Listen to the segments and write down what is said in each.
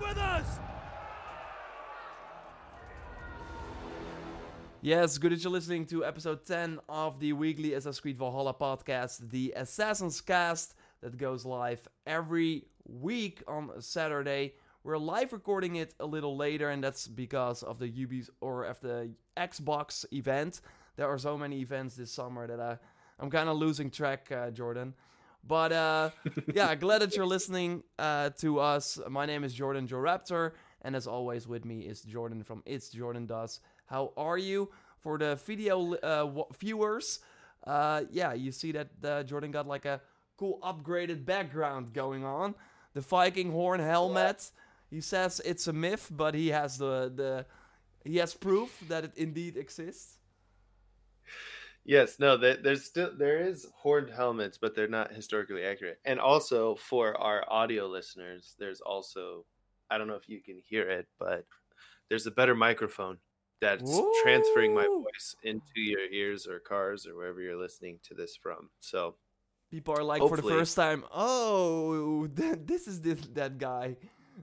with us! Yes, good that you're listening to episode 10 of the weekly Assassin's Creed Valhalla podcast, the Assassin's Cast that goes live every week on Saturday. We're live recording it a little later, and that's because of the Ubis or of the Xbox event. There are so many events this summer that I, I'm kind of losing track, uh, Jordan. But uh, yeah, glad that you're listening uh, to us. My name is Jordan JorRaptor, and as always, with me is Jordan from It's Jordan Does. How are you? For the video uh, w- viewers, uh, yeah, you see that uh, Jordan got like a cool upgraded background going on. The Viking horn helmet. He says it's a myth, but he has the the he has proof that it indeed exists. Yes, no, there's still there is horned helmets, but they're not historically accurate. And also for our audio listeners, there's also I don't know if you can hear it, but there's a better microphone that's transferring my voice into your ears or cars or wherever you're listening to this from. So People are like for the first time, oh, this is this that guy.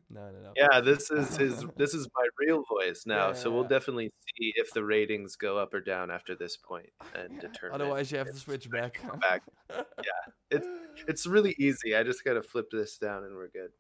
No, no, no. yeah, this is his this is my real voice now. So we'll Yeah. definitely see if the ratings go up or down after this point and determine. Otherwise, you have to switch back. back. It's it's really easy. I just gotta flip this down and we're good.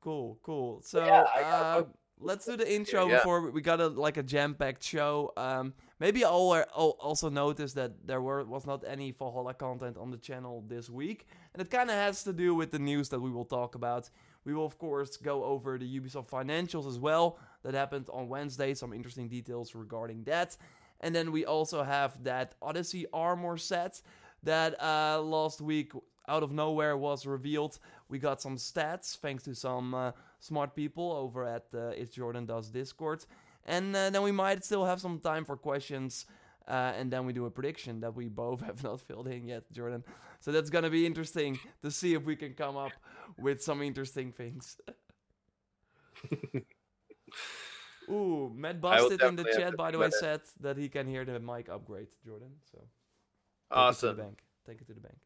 Cool, cool. So Yeah, I uh, let's do the intro yeah. before we- we got a like a jam-packed show. Um, maybe I'll, I'll also notice that there were was not any Valhalla content on the channel this week, and it kind of has to do with the news that we will talk about. We will of course go over the Ubisoft financials as well that happened on Wednesday. Some interesting details regarding that, and then we also have that Odyssey armor set that uh, last week out of nowhere was revealed. We got some stats thanks to some uh, smart people over at uh, It's Jordan Does Discord. And uh, then we might still have some time for questions. Uh, and then we do a prediction that we both have not filled in yet, Jordan. So that's gonna be interesting to see if we can come up with some interesting things. Ooh, Matt Busted in the chat, by the way, said that he can hear the mic upgrade, Jordan. So Take it to the Awesome. bank. Take it to the bank.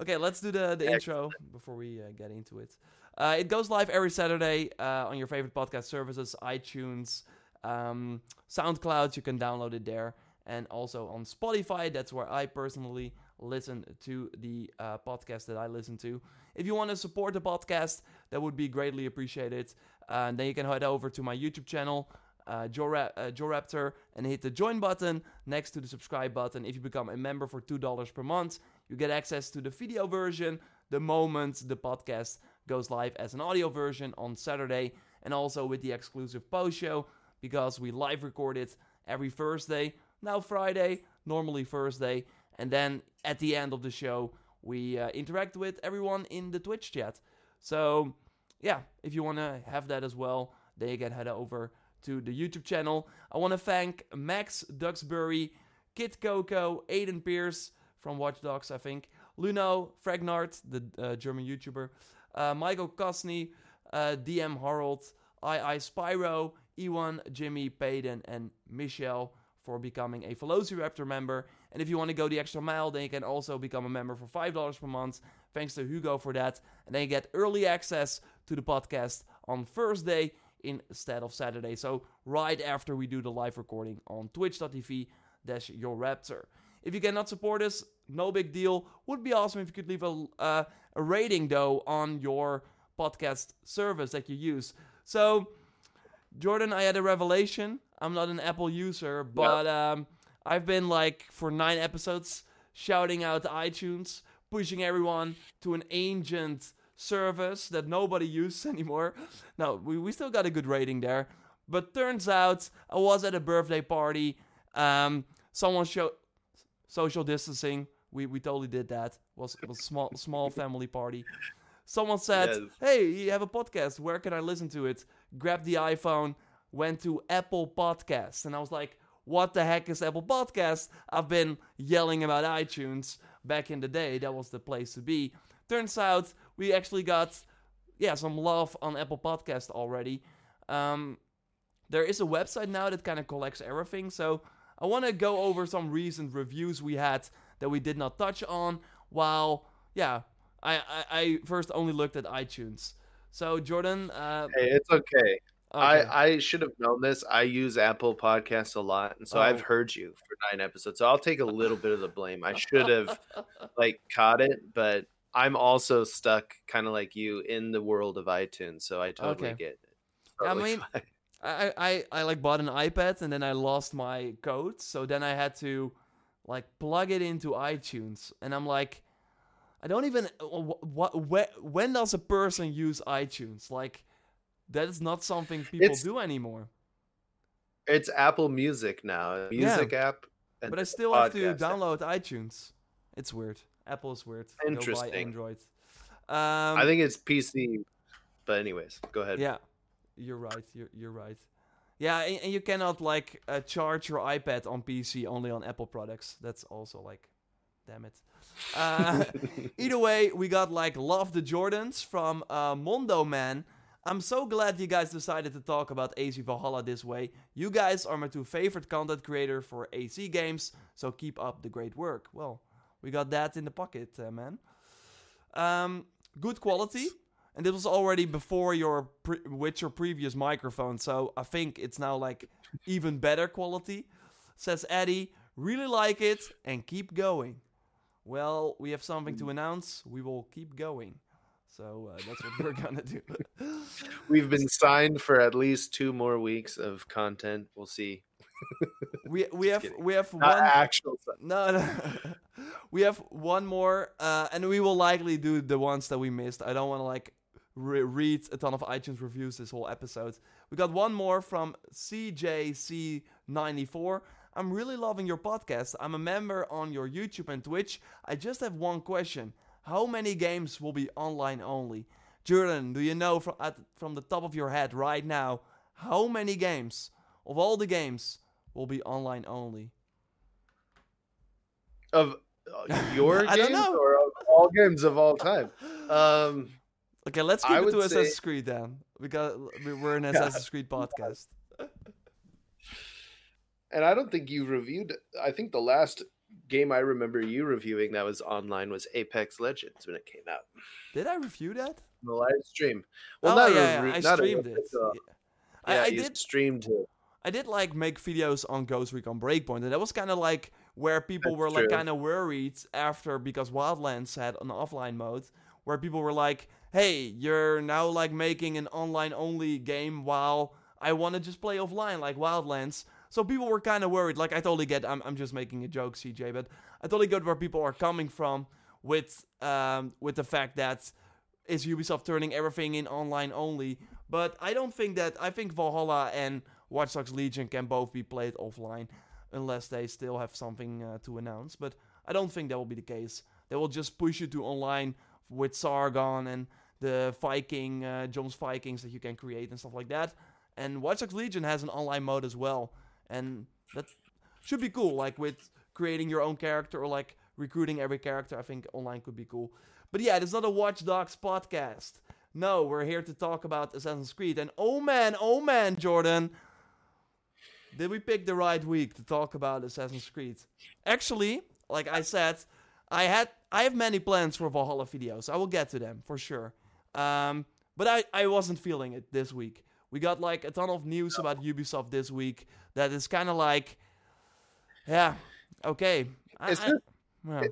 Okay, let's do the, the intro before we uh, get into it. Uh, it goes live every Saturday uh, on your favorite podcast services, iTunes, um, SoundCloud. You can download it there, and also on Spotify. That's where I personally listen to the uh, podcast that I listen to. If you want to support the podcast, that would be greatly appreciated. Uh, then you can head over to my YouTube channel, uh, Joe, Ra- uh, JorRaptor, and hit the join button next to the subscribe button. If you become a member for $2 per month, you get access to the video version the moment the podcast goes live as an audio version on Saturday, and also with the exclusive post show because we live record it every Thursday, now Friday, normally Thursday, and then at the end of the show, we uh, interact with everyone in the Twitch chat. So, yeah, if you want to have that as well, then you can head over to the YouTube channel. I want to thank Max Duxbury, Kit Coco, Aiden Pierce from Watch Dogs, I think, Luno, Fragnart, the uh, German YouTuber, uh, Michael Kosny, uh, DM Harold, II Spyro, Ewan, Jimmy, Payden, and Michelle for becoming a Velociraptor member. And if you want to go the extra mile, then you can also become a member for $5 per month. Thanks to Hugo for that. And then you get early access to the podcast on Thursday instead of Saturday. So right after we do the live recording on twitch.tv dash your raptor. If you cannot support us, no big deal. Would be awesome if you could leave a, uh, a rating though on your podcast service that you use. So, Jordan, I had a revelation. I'm not an Apple user, but um, I've been like for nine episodes shouting out iTunes, pushing everyone to an ancient service that nobody uses anymore. Now, we, we still got a good rating there. But turns out I was at a birthday party. Um, someone showed social distancing. We, we totally did that. Was was small small family party. Someone said, Yes. "Hey, you have a podcast. Where can I listen to it?" Grab the iPhone, went to Apple Podcasts, and I was like, "What the heck is Apple Podcast?" I've been yelling about iTunes back in the day. That was the place to be. Turns out we actually got yeah some love on Apple Podcast already. Um, there is a website now that kind of collects everything. So I want to go over some recent reviews we had that we did not touch on. While yeah, I, I, I first only looked at iTunes. So Jordan, uh, Hey, it's okay. Okay. I I should have known this. I use Apple Podcasts a lot, and so I've Oh. heard you for nine episodes. So I'll take a little bit of the blame. I should have like caught it, but I'm also stuck, kind of like you, in the world of iTunes. So I totally Okay. get it. Yeah, I mean, fine. I, I I like bought an iPad and then I lost my code, so then I had to like plug it into iTunes, and I'm like, I don't even uh, what wh- when does a person use iTunes? Like, that is not something people It's- do anymore. it's Apple Music now, a music app. and But I still have to podcast app. download iTunes. It's weird. Apple is weird. Go buy Interesting. Android. Um, I think it's PC. But anyways, go ahead. Yeah, you're right. You're you're right. Yeah, and, and you cannot like uh, charge your iPad on PC only on Apple products. That's also like, damn it. Uh, either way, we got like love the Jordans from uh, Mondo Man. I'm so glad you guys decided to talk about AC Valhalla this way. You guys are my two favorite content creator for AC games, so keep up the great work. Well, we got that in the pocket, uh, man. Um, good quality, and this was already before your pre- with your previous microphone, so I think it's now like even better quality. Says Eddie, really like it and keep going. Well, we have something to announce. We will keep going. So uh, that's what we're gonna do. We've been signed for at least two more weeks of content. We'll see. we we have kidding. we have Not one actual. no, no. we have one more, uh, and we will likely do the ones that we missed. I don't want to like re- read a ton of iTunes reviews this whole episode. We got one more from CJC94. I'm really loving your podcast. I'm a member on your YouTube and Twitch. I just have one question. How many games will be online only? Jordan, do you know from at, from the top of your head right now how many games of all the games will be online only? Of uh, your I don't games know. or of all games of all time. Um, Okay, let's I keep it would to say- Assassin's Creed then. Because we- we're an Assassin's Creed podcast. and I don't think you've reviewed. I think the last game I remember you reviewing that was online was Apex Legends when it came out. Did I review that? The live stream. Well, oh not a yeah, yeah, I not a streamed it. replica. Yeah. I, Yeah, I you did. streamed it. I did like make videos on Ghost Recon Breakpoint, and that was kind of like where people That's were like kind of worried after because Wildlands had an offline mode, where people were like, "Hey, you're now like making an online only game while I want to just play offline like Wildlands." So people were kind of worried. Like I totally get. I'm I'm just making a joke, CJ, but I totally get where people are coming from with um with the fact that is Ubisoft turning everything in online only. But I don't think that. I think Valhalla and Watch Dogs Legion can both be played offline unless they still have something uh, to announce. But I don't think that will be the case. They will just push you to online with Sargon and the Viking, uh, Vikings that you can create and stuff like that. And Watch Dogs Legion has an online mode as well, and that should be cool. Like with creating your own character or like recruiting every character. I think online could be cool. But yeah, it's not a Watch Dogs podcast. No, we're here to talk about Assassin's Creed. And oh man, oh man, Jordan, did we pick the right week to talk about Assassin's Creed? Actually, like I said, I had I have many plans for Valhalla videos. I will get to them for sure. Um, but I, I wasn't feeling it this week. We got like a ton of news about Ubisoft this week that is kind of like, yeah, okay. I, It's I- just- yeah.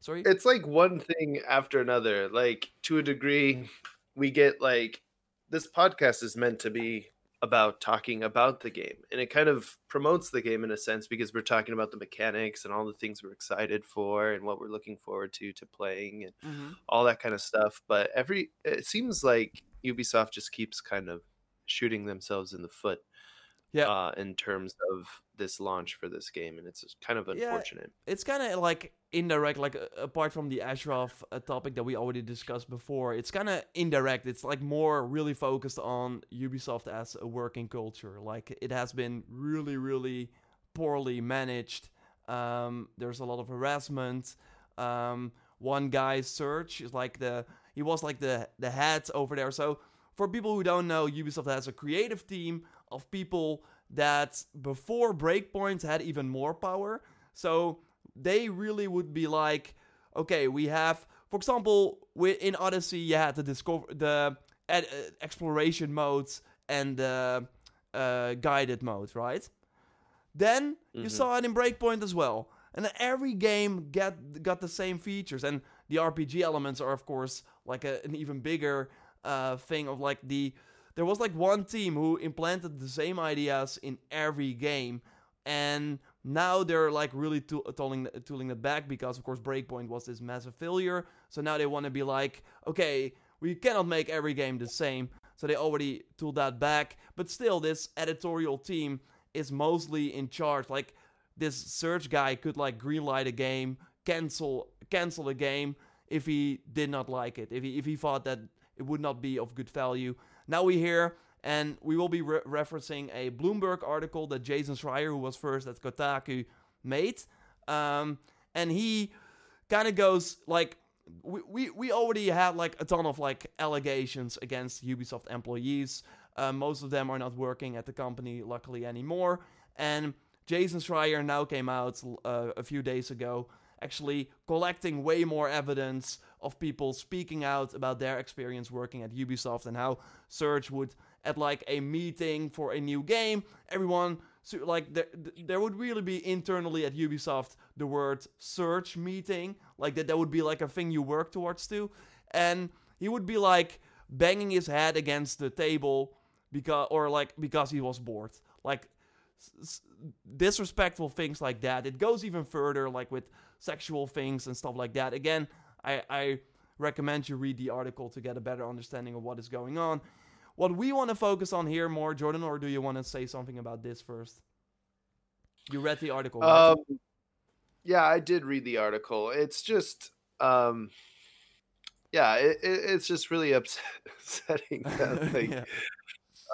Sorry. it's like one thing after another like to a degree we get like this podcast is meant to be about talking about the game and it kind of promotes the game in a sense because we're talking about the mechanics and all the things we're excited for and what we're looking forward to to playing and Mhm. all that kind of stuff but every it seems like ubisoft just keeps kind of shooting themselves in the foot Yeah. uh, in terms of this launch for this game and it's kind of unfortunate. Yeah, it's kind of like indirect like uh, apart from the ashraf uh, topic that we already discussed before it's kind of indirect it's like more really focused on ubisoft as a working culture like it has been really really poorly managed um, there's a lot of harassment um, one guy's Serge is like the he was like the the head over there so for people who don't know ubisoft has a creative team of people that before breakpoint had even more power so they really would be like, okay, we have, for example, in Odyssey, you had the discover the ed- uh, exploration modes and uh, uh, guided mode, right? Then you Mhm. saw it in Breakpoint as well. And every game get got the same features, and the RPG elements are of course like a, an even bigger uh, thing of like the. There was like one team who implanted the same ideas in every game, and now they're like really tool- tooling tooling it back because of course Breakpoint was this massive failure. So now they want to be like, okay, we cannot make every game the same. So they already tooled that back, but still, this editorial team is mostly in charge. Like this Serge guy could like greenlight a game, cancel cancel a game if he did not like it, if he if he thought that it would not be of good value. Now we hear, and we will be re- referencing a Bloomberg article that Jason Schreier, who was first at Kotaku, made, um, and he kind of goes like. We, we, we already had like a ton of like allegations against Ubisoft employees. Uh, most of them are not working at the company, luckily anymore. And Jason Schreier now came out uh, a few days ago, actually collecting way more evidence of people speaking out about their experience working at Ubisoft and how Serge would, at like a meeting for a new game, everyone so like there, there would really be internally at Ubisoft the word Serge meeting like that that would be like a thing you work towards too, and he would be like banging his head against the table because or like because he was bored. Like disrespectful things like that. It goes even further like with sexual things and stuff like that. Again i i recommend you read the article to get a better understanding of what is going on what we want to focus on here more jordan or do you want to say something about this first you read the article right? Um, yeah, I did read the article. It's just, um, yeah, it, it, it's just really upsetting that like, Yeah.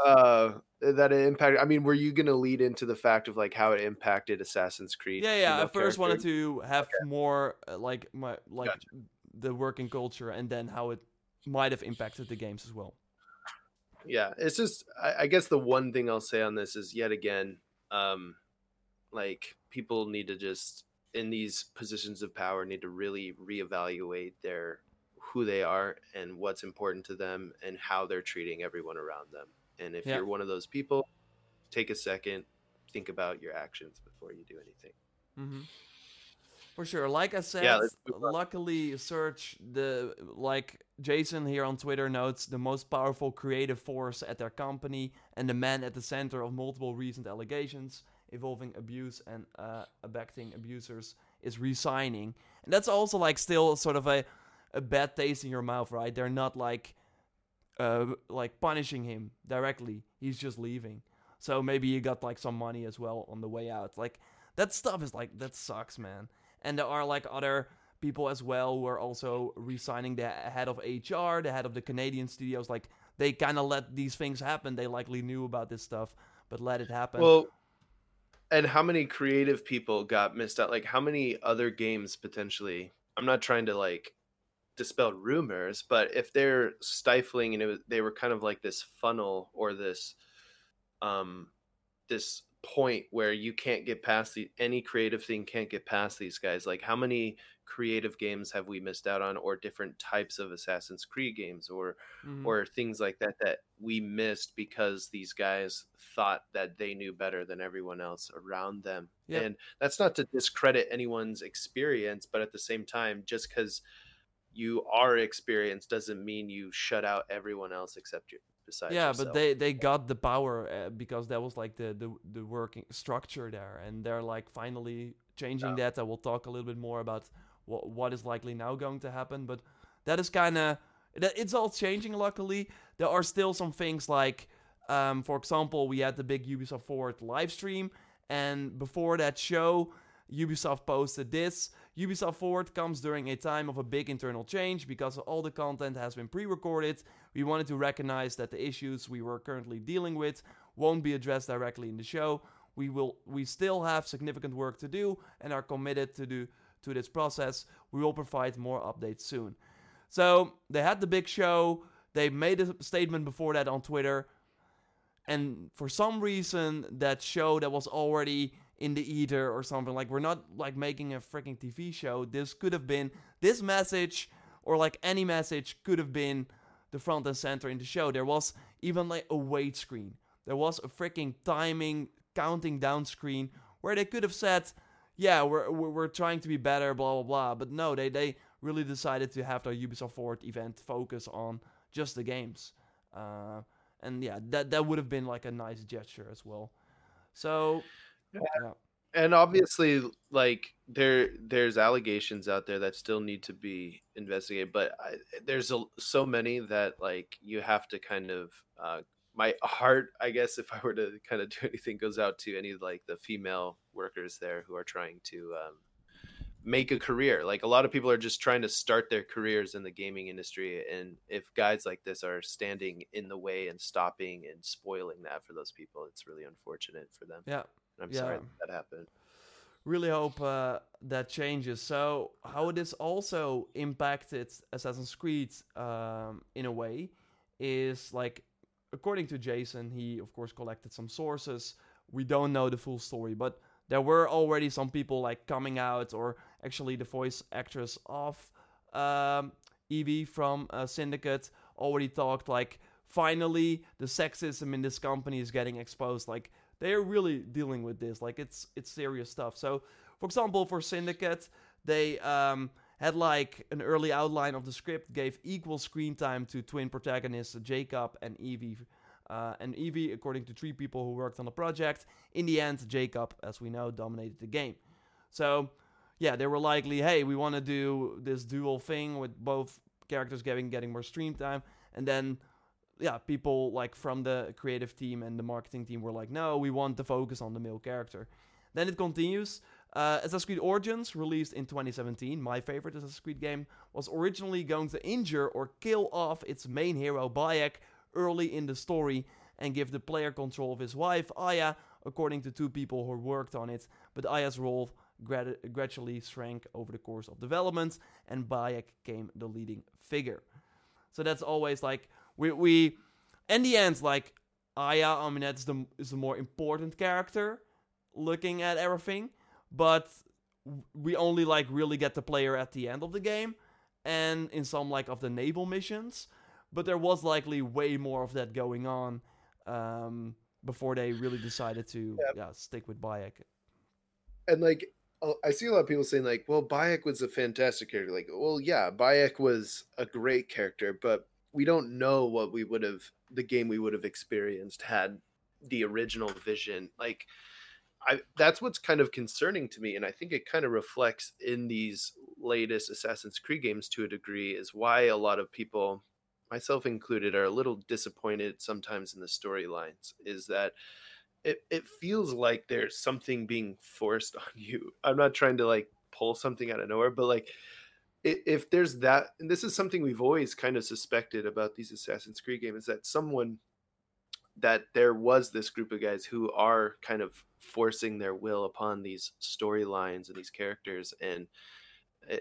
uh, that it impacted. I mean, were you gonna lead into the fact of like how it impacted Assassin's Creed? yeah yeah i first wanted to have more uh, like my like the working culture and then how it might have impacted the games as well. Yeah it's just I, I guess the one thing i'll say on this is yet again um like people need to just in these positions of power need to really reevaluate their who they are and what's important to them and how they're treating everyone around them. And if Yeah. you're one of those people take a second think about your actions before you do anything. Hmm For sure. Like I said, let's luckily, Serge the like Jason Schreier on Twitter notes the most powerful creative force at their company and the man at the center of multiple recent allegations involving abuse and uh, abducting abusers is resigning, and that's also like still sort of a a bad taste in your mouth, right? They're not like uh like punishing him directly. He's just leaving. So maybe he got like some money as well on the way out. Like that stuff is like that sucks, man. And there are like other people as well who are also resigning the head of HR, the head of the Canadian studios. Like they kind of let these things happen. They likely knew about this stuff, but let it happen. Well, and how many creative people got missed out? Like, how many other games potentially? I'm not trying to like dispel rumors, but if they're stifling and was, they were kind of like this funnel or this, um, this point where you can't get past the any creative thing can't get past these guys. Like, how many creative games have we missed out on, or different types of Assassin's Creed games, or Mhm. or things like that that we missed because these guys thought that they knew better than everyone else around them. Yep. And that's not to discredit anyone's experience, but at the same time, just because you are experienced doesn't mean you shut out everyone else except you. Besides yeah, yourself. but they they got the power uh, because that was like the, the the working structure there, and they're like finally changing that. I will talk a little bit more about what what is likely now going to happen, but that is kind of that it's all changing. Luckily, there are still some things like, um, for example, we had the big Ubisoft Forward live stream, and before that show, Ubisoft posted this. Ubisoft Forward comes during a time of a big internal change because all the content has been pre-recorded. We wanted to recognize that the issues we were currently dealing with won't be addressed directly in the show. We will we still have significant work to do and are committed to do to this process. We will provide more updates soon. So, they had the big show. They made a statement before that on Twitter. And for some reason that show that was already in the ether or something like we're not like making a freaking TV show. This could have been this message or like any message could have been the front and center in the show. There was even like a wait screen. There was a freaking timing counting down screen where they could have said, "Yeah, we're we're, we're trying to be better," blah blah blah. But no, they they really decided to have their Ubisoft Forward event focus on just the games. Uh, and yeah, that that would have been like a nice gesture as well. So, yeah. And obviously, like there, there's allegations out there that still need to be investigated. But I, there's a, so many that like you have to kind of. Uh, my heart, I guess, if I were to kind of do anything, goes out to any like the female workers there who are trying to um, make a career. Like a lot of people are just trying to start their careers in the gaming industry. And if guys like this are standing in the way and stopping and spoiling that for those people, it's really unfortunate for them. Yeah. I'm yeah. sorry that, that happened. Really hope uh, that changes. So, how this also impacted Assassin's Creed um, in a way is like, according to Jason, he of course collected some sources. We don't know the full story, but there were already some people like coming out, or actually the voice actress of um, Evie from uh, Syndicate already talked like finally the sexism in this company is getting exposed. Like they're really dealing with this. Like it's it's serious stuff. So for example, for Syndicate, they um, had like an early outline of the script, gave equal screen time to twin protagonists Jacob and Evie uh, and Evie, according to three people who worked on the project. In the end, Jacob, as we know, dominated the game. So, yeah, they were likely, hey, we want to do this dual thing with both characters getting getting more stream time, and then yeah, people like from the creative team and the marketing team were like, no, we want to focus on the male character. Then it continues. Uh, Assassin's Creed Origins, released in 2017, my favorite Assassin's Creed game, was originally going to injure or kill off its main hero Bayek early in the story and give the player control of his wife, Aya, according to two people who worked on it. But Aya's role grad- gradually shrank over the course of development, and Bayek became the leading figure. So that's always like we we in the end like Aya. I mean that's the is the more important character looking at everything, but we only like really get the player at the end of the game and in some like of the naval missions but there was likely way more of that going on um, before they really decided to yeah. yeah. stick with Bayek. And like, oh, I see a lot of people saying like, "Well, Bayek was a fantastic character." Like, well, yeah, Bayek was a great character, but we don't know what we would have the game we would have experienced had the original vision. Like, I that's what's kind of concerning to me, and I think it kind of reflects in these latest Assassin's Creed games to a degree, is why a lot of people myself included, are a little disappointed sometimes in the storylines is that it, it feels like there's something being forced on you. I'm not trying to like pull something out of nowhere, but like if there's that, and this is something we've always kind of suspected about these Assassin's Creed games, is that someone that there was this group of guys who are kind of forcing their will upon these storylines and these characters and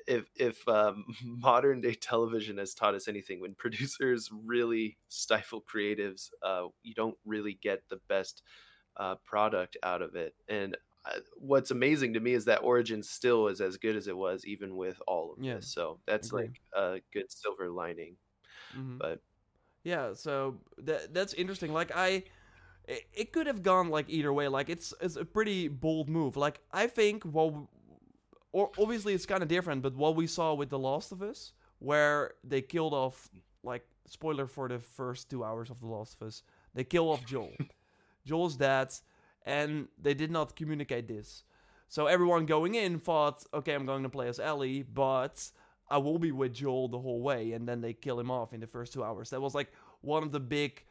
if if um, modern day television has taught us anything, when producers really stifle creatives, uh, you don't really get the best uh, product out of it. And what's amazing to me is that Origin still is as good as it was, even with all of yeah. this. So that's like a good silver lining. Mm-hmm. But yeah, so that that's interesting. Like I it, could have gone like either way. Like it's it's a pretty bold move. Like I think what or obviously it's kind of different, but what we saw with The Last of Us, where they killed off, like, spoiler for the first two hours of The Last of Us, they kill off Joel. Joel's dead, and they did not communicate this. So everyone going in thought, okay, I'm going to play as Ellie, but I will be with Joel the whole way, and then they kill him off in the first two hours. That was like one of the big,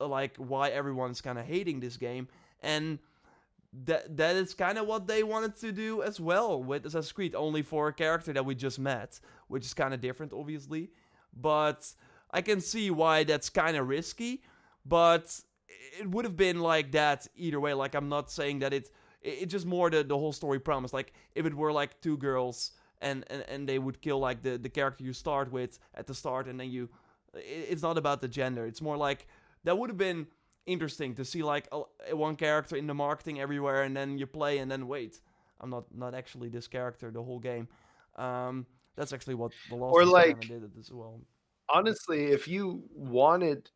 like, why everyone's kind of hating this game. And that that is kind of what they wanted to do as well with Assassin's Creed, only for a character that we just met, which is kind of different, obviously. But I can see why that's kind of risky, but it would have been like that either way. Like I'm not saying that it it's just more the the whole story promise. Like if it were like two girls and and, and they would kill like the the character you start with at the start, and then you, it's not about the gender. It's more like that would have been interesting to see like a, one character in the marketing everywhere, and then you play, and then wait, I'm not not actually this character the whole game. Um, that's actually what the or like did as well. honestly, if you wanted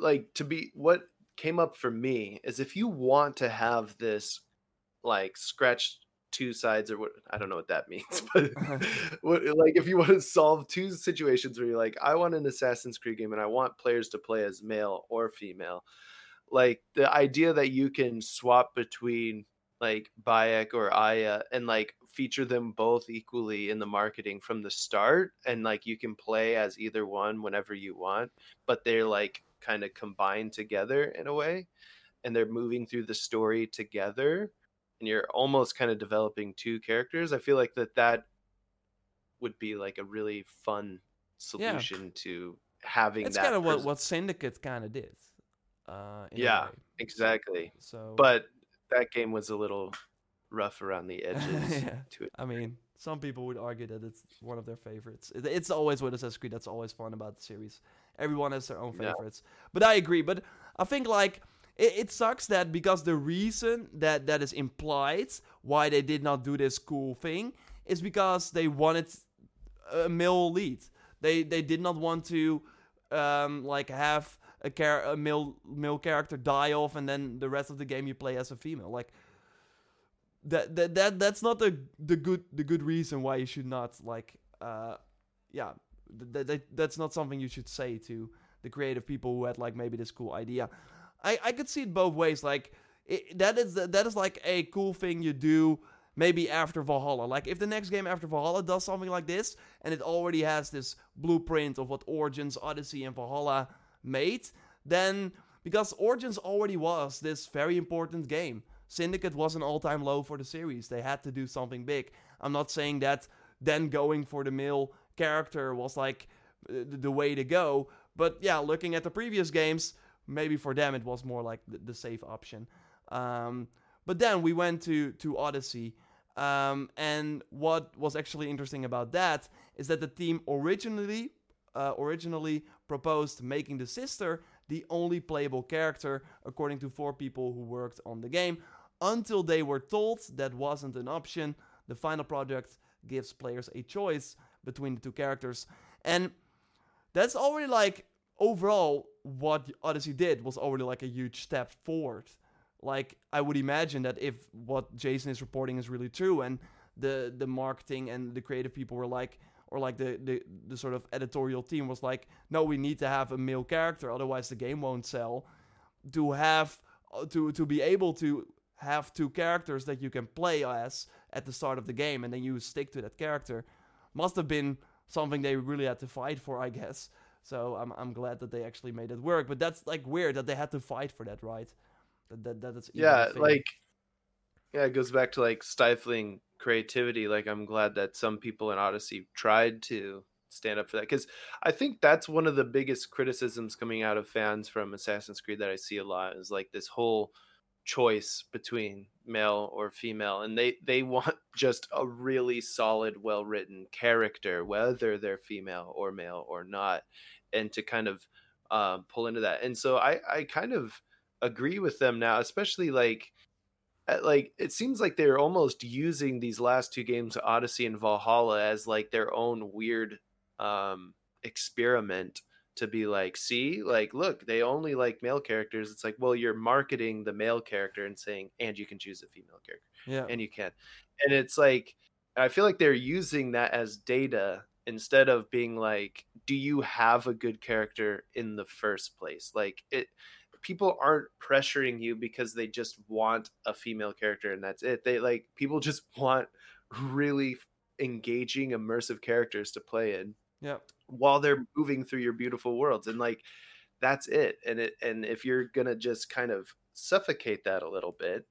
like to be what came up for me is if you want to have this like scratch two sides or what I don't know what that means, but uh-huh. what, like if you want to solve two situations where you're like, I want an Assassin's Creed game and I want players to play as male or female, like the idea that you can swap between like Bayek or Aya and like feature them both equally in the marketing from the start and like you can play as either one whenever you want, but they're like kind of combined together in a way and they're moving through the story together and you're almost kind of developing two characters. I feel like that that would be like a really fun solution yeah. to having it's kind of what, what Syndicate kind of did. Uh, yeah, exactly. So, but that game was a little rough around the edges. yeah. To it. I mean, some people would argue that it's one of their favorites. It's always with Assassin's Creed that's always fun about the series. Everyone has their own favorites. Yeah. But I agree. But I think like it, it, sucks that because the reason that that is implied why they did not do this cool thing is because they wanted a male lead. They they did not want to um, like have a, char- a male male character die off and then the rest of the game you play as a female. Like that that, that that's not the the good the good reason why you should not like uh yeah that, that that's not something you should say to the creative people who had like maybe this cool idea. I I could see it both ways. Like it, that is that is like a cool thing you do maybe after Valhalla. Like if the next game after Valhalla does something like this and it already has this blueprint of what Origins, Odyssey, and Valhalla made, then because Origins already was this very important game. Syndicate was an all-time low for the series. They had to do something big. I'm not saying that then going for the male character was like the way to go, but yeah, looking at the previous games, maybe for them it was more like the, safe option. Um, but then we went to to Odyssey, um, and what was actually interesting about that is that the team originally uh, originally proposed making the sister the only playable character, according to four people who worked on the game, until they were told that wasn't an option. The final project gives players a choice between the two characters. And that's already like overall what Odyssey did was already like a huge step forward. Like I would imagine that if what Jason is reporting is really true and the the marketing and the creative people were like or like the, the the sort of editorial team was like no we need to have a male character otherwise the game won't sell to have uh, to to be able to have two characters that you can play as at the start of the game and then you stick to that character must have been something they really had to fight for i guess. So i'm, I'm glad that they actually made it work but that's like weird that they had to fight for that right? That, that, that is yeah like yeah it goes back to like stifling creativity. Like i'm glad that some people in odyssey tried to stand up for that because i think that's one of the biggest criticisms coming out of fans from assassin's creed that i see a lot is like this whole choice between male or female and they they want just a really solid well written character whether they're female or male or not and to kind of um, pull into that. And so i i kind of agree with them now especially like like it seems like they're almost using these last two games odyssey and valhalla as like their own weird um experiment to be like, see, like, look, they only like male characters. It's like, well, you're marketing the male character and saying, and you can choose a female character. Yeah. And you can. And it's like, I feel like they're using that as data instead of being like, do you have a good character in the first place? Like, it, people aren't pressuring you because they just want a female character and that's it. They like, people just want really engaging, immersive characters to play in. Yeah while they're moving through your beautiful worlds and like that's it and it and if you're gonna just kind of suffocate that a little bit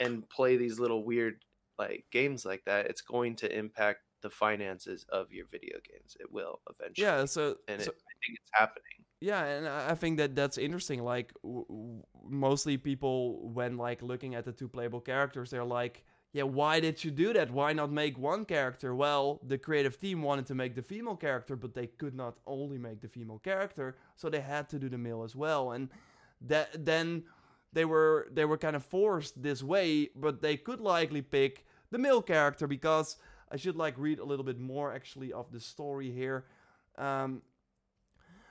and play these little weird like games like that it's going to impact the finances of your video games it will eventually yeah so and so, it, i think it's happening. Yeah and i think that that's interesting like w- w- mostly people when like looking at the two playable characters they're like yeah, why did you do that? Why not make one character? Well, the creative team wanted to make the female character, but they could not only make the female character, so they had to do the male as well. And that then they were they were kind of forced this way, but they could likely pick the male character because I should like read a little bit more actually of the story here. Um,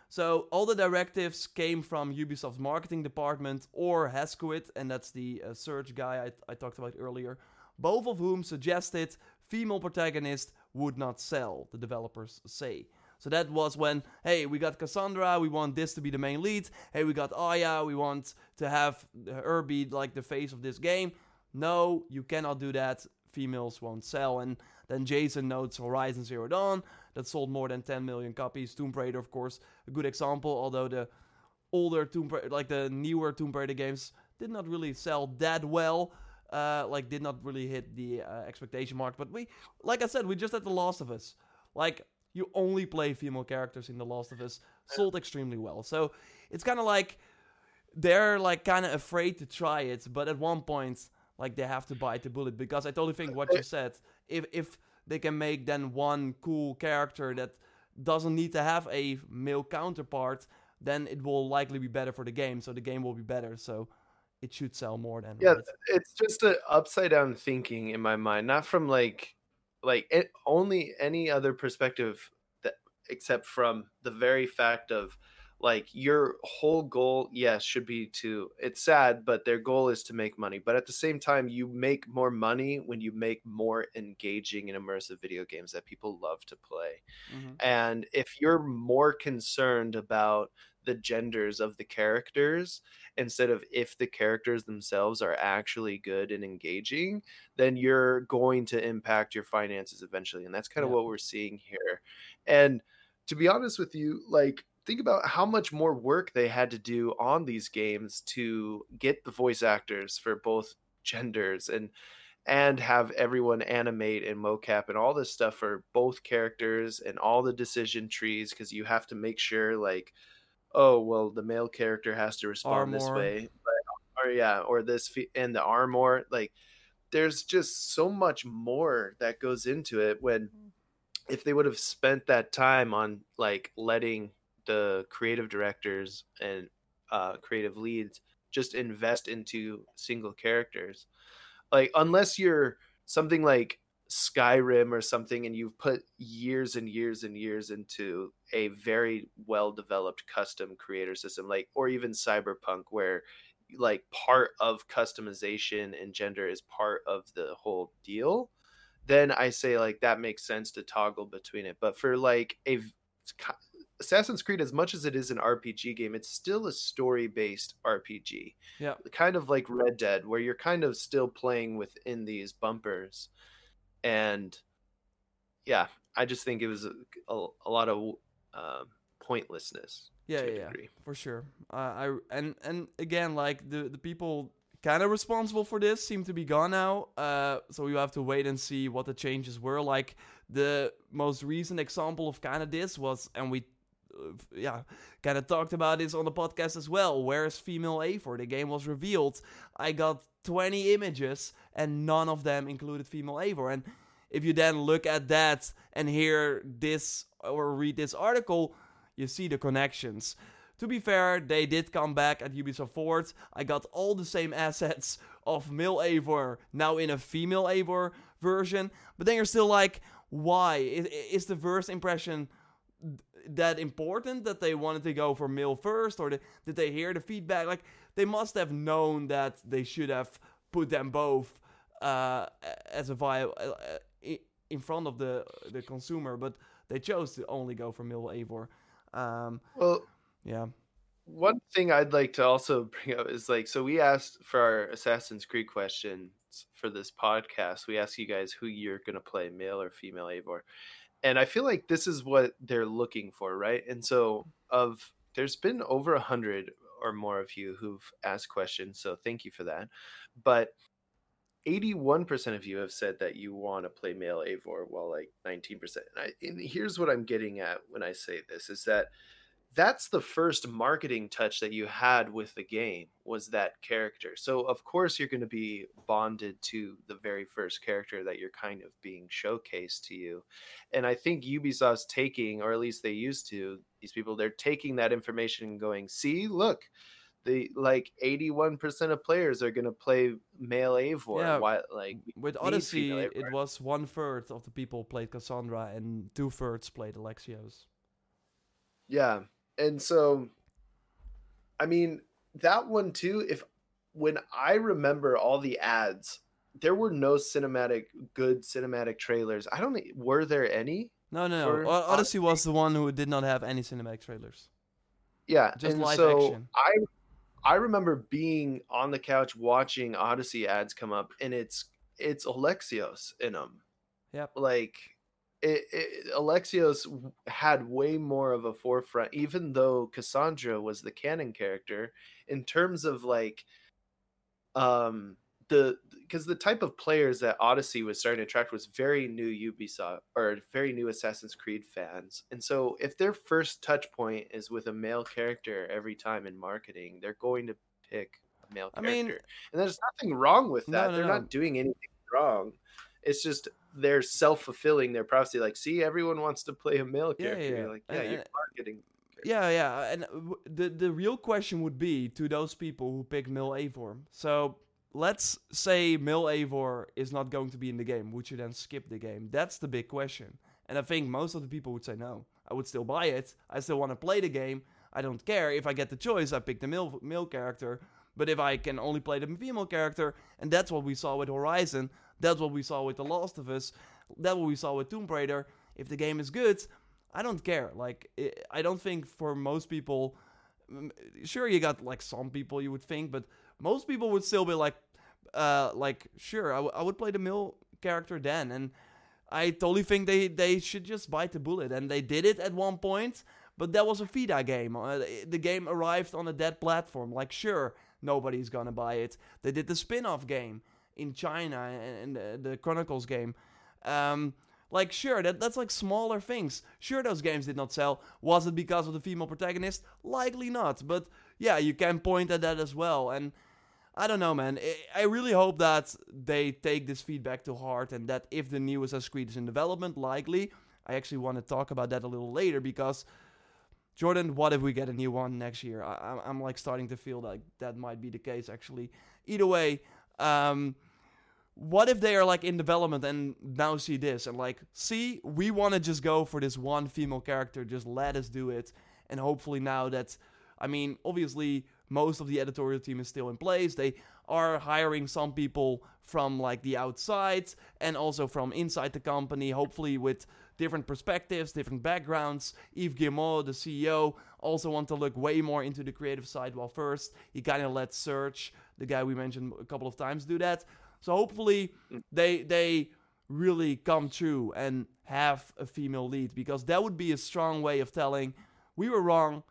So all the directives came from Ubisoft's marketing department or Hascoët, and that's the uh, Serge guy I, I talked about earlier, both of whom suggested female protagonist would not sell, the developers say. So that was when, hey, we got Cassandra, we want this to be the main lead. Hey, we got Aya, we want to have her be like the face of this game. No, you cannot do that. Females won't sell. And then Jason notes Horizon Zero Dawn that sold more than 10 million copies. Tomb Raider, of course, a good example. Although the older Tomb Raider, like the newer Tomb Raider games, did not really sell that well. Uh, like did not really hit the uh, expectation mark. But we, like I said, we just had The Last of Us. Like you only play female characters in The Last of Us, sold extremely well. So it's kind of like they're like kind of afraid to try it, but at one point, like they have to bite the bullet because I totally think what you said. If if they can make then one cool character that doesn't need to have a male counterpart, then it will likely be better for the game. So the game will be better. So it should sell more than yeah. right? It's just an upside down thinking in my mind, not from like like it, only any other perspective that except from the very fact of like your whole goal yes should be to it's sad but their goal is to make money but at the same time you make more money when you make more engaging and immersive video games that people love to play Mhm. and if you're more concerned about the genders of the characters instead of if the characters themselves are actually good and engaging then you're going to impact your finances eventually and that's kind of Yeah. what we're seeing here and to be honest with you like think about how much more work they had to do on these games to get the voice actors for both genders and and have everyone animate and mocap and all this stuff for both characters and all the decision trees because you have to make sure like oh well the male character has to respond this way but, or yeah or this fe- and the armor like there's just so much more that goes into it when if they would have spent that time on like letting the creative directors and uh, creative leads just invest into single characters. Like unless you're something like skyrim or something and you've put years and years and years into a very well developed custom creator system like or even cyberpunk where like part of customization and gender is part of the whole deal then I say like that makes sense to toggle between it. But for like a Assassin's Creed, as much as it is an RPG game, it's still a story based RPG. Yeah. Kind of like Red Dead, where you're kind of still playing within these bumpers. And yeah, I just think it was a, a, a lot of uh, pointlessness. Yeah, a yeah, yeah, for sure. Uh, I and and again, like the the people kind of responsible for this seem to be gone now. Uh, so you have to wait and see what the changes were. Like the most recent example of kind of this was, and we, uh, yeah, kind of talked about this on the podcast as well. Where's female Eivor? The game was revealed. I got 20 images, and none of them included female Eivor. And if you then look at that and hear this or read this article, you see the connections. To be fair, they did come back at Ubisoft Forward. I got all the same assets of male Eivor now in a female Eivor version, but then you're still like, why? Is, the first impression that important that they wanted to go for male first, or did, they hear the feedback? Like, they must have known that they should have put them both uh, as a viable in front of the the consumer, but they chose to only go for male Eivor. Um, Well, yeah. one thing I'd like to also bring up is like, so we asked for our Assassin's Creed questions for this podcast. We asked you guys who you're going to play, male or female Eivor. And I feel like this is what they're looking for, right? And so, of there's been over a hundred or more of you who've asked questions. So, thank you for that. But 81% of you have said that you want to play male Eivor, while like 19%. And, and here's what I'm getting at when I say this is that that's the first marketing touch that you had with the game was that character. So of course you're going to be bonded to the very first character that you're kind of being showcased to you. And I think Ubisoft's taking or at least they used to these people they're taking that information and going, "See, look, the like 81% of players are going to play male Eivor. Yeah. Why like With Odyssey, it was one third of the people played Cassandra and two thirds played Alexios. Yeah. and so, I mean, that one too. If when I remember all the ads, there were no cinematic, good cinematic trailers. I don't. Were there any? No, no, For no. Odyssey was the one who did not have any cinematic trailers. Yeah, Just and live so action. I I remember being on the couch watching Odyssey ads come up, and it's it's Alexios in them. Yep. Like it, it, Alexios had way more of a forefront, even though Cassandra was the canon character in terms of like um the because the type of players that Odyssey was starting to attract was very new Ubisoft or very new Assassin's Creed fans. And so if their first touch point is with a male character every time in marketing, they're going to pick a male character. I mean- and there's nothing wrong with that. no, they're no. not doing anything wrong. It's just they're self-fulfilling their prophecy like see everyone wants to play a male character yeah, You're yeah. like yeah And- you're marketing Yeah, yeah, and the the real question would be to those people who pick Mil Eivor. So let's say Mil Eivor is not going to be in the game. Would you then skip the game? That's the big question. And I think most of the people would say no. I would still buy it. I still want to play the game. I don't care if I get the choice. I pick the male male character. But if I can only play the female character, and that's what we saw with Horizon, that's what we saw with The Last of Us, that's what we saw with Tomb Raider. If the game is good, I don't care. Like, i don't think for most people, sure, you got like some people you would think, but most people would still be like, uh, like, sure, I, w- I would play the male character then. And I totally think they, they should just bite the bullet. And they did it at one point, but that was a Vita game. Uh, the game arrived on a dead platform. Like, sure, nobody's gonna buy it. They did the spin off game in China and, and the, the Chronicles game. Um, like, sure, that, that's like smaller things. Sure, those games did not sell. Was it because of the female protagonist? Likely not. But yeah, you can point at that as well. And I don't know, man. I- really hope that they take this feedback to heart and that if the new Assassin's Creed is in development, likely, I actually want to talk about that a little later because, Jordan, what if we get a new one next year? I, I'm, I'm like starting to feel like that might be the case actually. Either way, um, what if they are like in development and now see this and like, see, we want to just go for this one female character, just let us do it. And hopefully now that, I mean, obviously most of the editorial team is still in place. They are hiring some people from like the outside and also from inside the company, hopefully with different perspectives, different backgrounds. Yves Guillemot, the CEO, also want to look way more into the creative side. While first he kind of let Serge, the guy we mentioned a couple of times, do that. So hopefully they they really come true and have a female lead because that would be a strong way of telling we were wrong.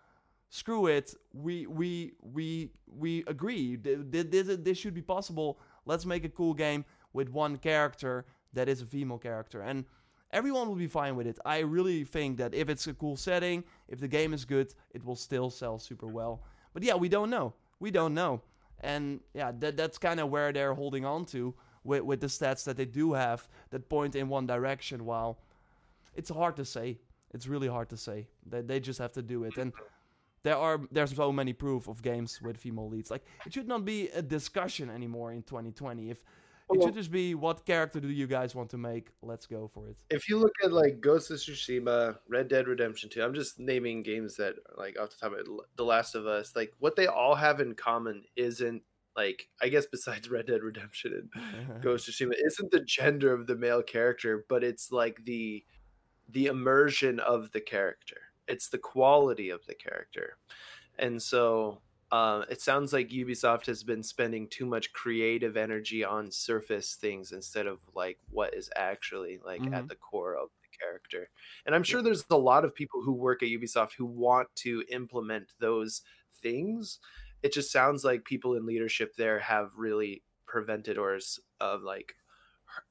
Screw it. We we we we agree. Th- th- This this should be possible. Let's make a cool game with one character that is a female character and everyone will be fine with it. I really think that if it's a cool setting, if the game is good, it will still sell super well. But yeah, we don't know. We don't know. And yeah, that that's kind of where they're holding on to with, with the stats that they do have that point in one direction. While it's hard to say, it's really hard to say. They they just have to do it. And there are there's so many proof of games with female leads. Like it should not be a discussion anymore in 2020. If it should just be what character do you guys want to make? Let's go for it. if you look at like Ghost of Tsushima, Red Dead Redemption 2, I'm just naming games that like off the top of The Last of Us, like what they all have in common isn't like I guess besides Red Dead Redemption and Ghost of Tsushima isn't the gender of the male character, but it's like the the immersion of the character. It's the quality of the character. And so uh, it sounds like Ubisoft has been spending too much creative energy on surface things instead of like what is actually like Mhm. at the core of the character. And I'm sure there's a lot of people who work at Ubisoft who want to implement those things. It just sounds like people in leadership there have really prevented or of like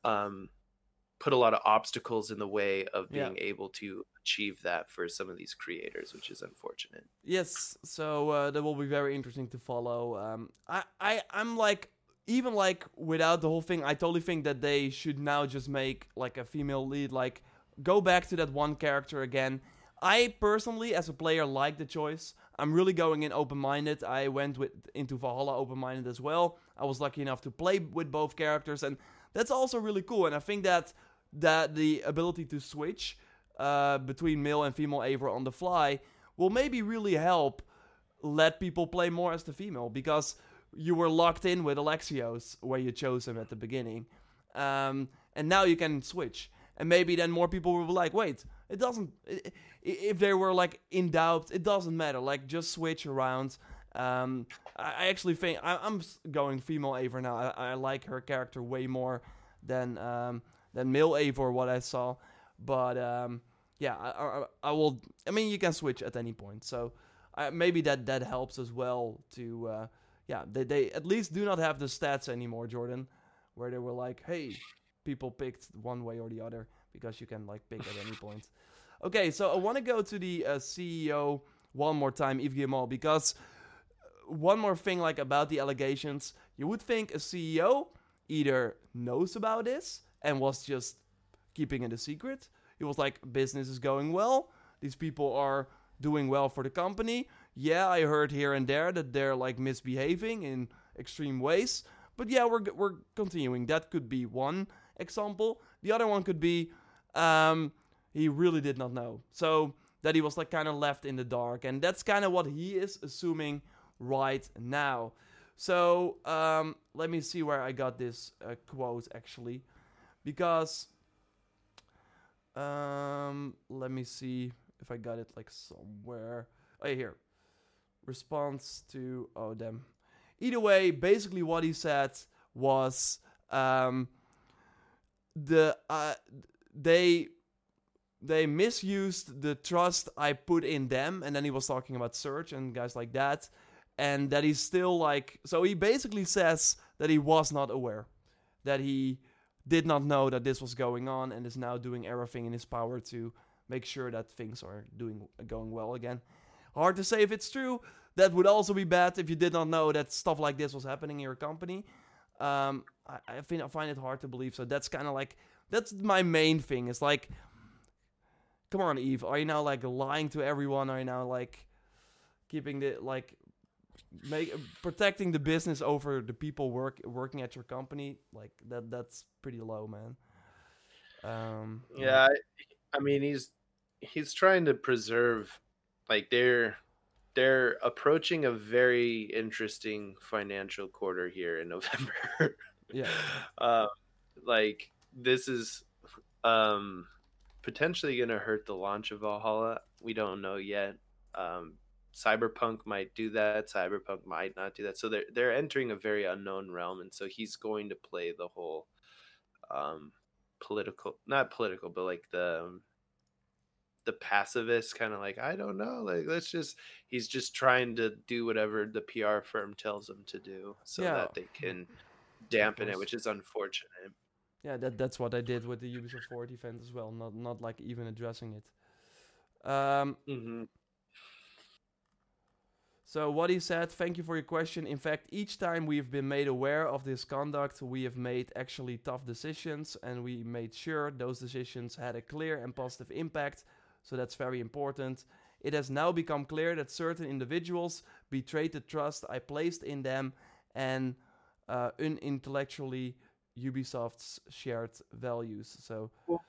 um put a lot of obstacles in the way of Yeah. being able to achieve that for some of these creators, which is unfortunate. Yes, so uh, that will be very interesting to follow. Um, I, I, I'm like, even like without the whole thing, I totally think that they should now just make like a female lead, like go back to that one character again. I personally, as a player, like the choice. I'm really going in open-minded. I went with into Valhalla open-minded as well. I was lucky enough to play with both characters, and that's also really cool. And I think that that the ability to switch uh, between male and female Eivor on the fly will maybe really help let people play more as the female because you were locked in with Alexios where you chose him at the beginning. Um, and now you can switch. And maybe then more people will be like, wait, it doesn't. If they were like in doubt, it doesn't matter. Like just switch around. Um, I actually think I, am going female Eivor now. I, I, like her character way more than um, than male Eivor. What I saw, but um, yeah, I, I, I, will. I mean, you can switch at any point, so uh, maybe that that helps as well. To uh, yeah, they they at least do not have the stats anymore, Jordan, where they were like, hey, people picked one way or the other because you can like pick at any point. Okay, so I want to go to the uh, CEO one more time, Yves Guillemot, because uh, one more thing like about the allegations, you would think a CEO either knows about this and was just keeping it a secret. He was like, business is going well. These people are doing well for the company. Yeah, I heard here and there that they're like misbehaving in extreme ways. But yeah, we're we're continuing. That could be one example. The other one could be um, he really did not know. So that he was like kind of left in the dark, and that's kind of what he is assuming right now. So um, let me see where I got this uh, quote actually, because um, let me see if I got it like somewhere. Oh, here. Response to oh damn. Either way, basically what he said was um, the uh, they they misused the trust I put in them, and then he was talking about Serge and guys like that, and that he's still like so he basically says that he was not aware, that he did not know that this was going on, and is now doing everything in his power to make sure that things are doing going well again. Hard to say if it's true. That would also be bad if you did not know that stuff like this was happening in your company. Um, I, I, I find it hard to believe. So that's kind of like that's my main thing. It's like, come on, Yves, are you now like lying to everyone? Are you now like keeping the like make protecting the business over the people work working at your company? Like that that's pretty low, man. Um, yeah, I, I mean he's he's trying to preserve like they're they're approaching a very interesting financial quarter here in November. yeah. Um, like this is um, potentially going to hurt the launch of Valhalla. We don't know yet. Um, Cyberpunk might do that. Cyberpunk might not do that. So they're they're entering a very unknown realm, and so he's going to play the whole um, political, not political, but like the um, the pacifist kind of like I don't know, like let's just he's just trying to do whatever the PR firm tells him to do so yeah. that they can dampen it, which is unfortunate yeah, that that's what I did with the Ubisoft Forward event as well. Not not like even addressing it. Um, mm-hmm. So what he said, thank you for your question. In fact, each time we've been made aware of this conduct, we have made actually tough decisions, and we made sure those decisions had a clear and positive impact. So that's very important. It has now become clear that certain individuals betrayed the trust I placed in them and uh, unintellectually Ubisoft's shared values. So. Well,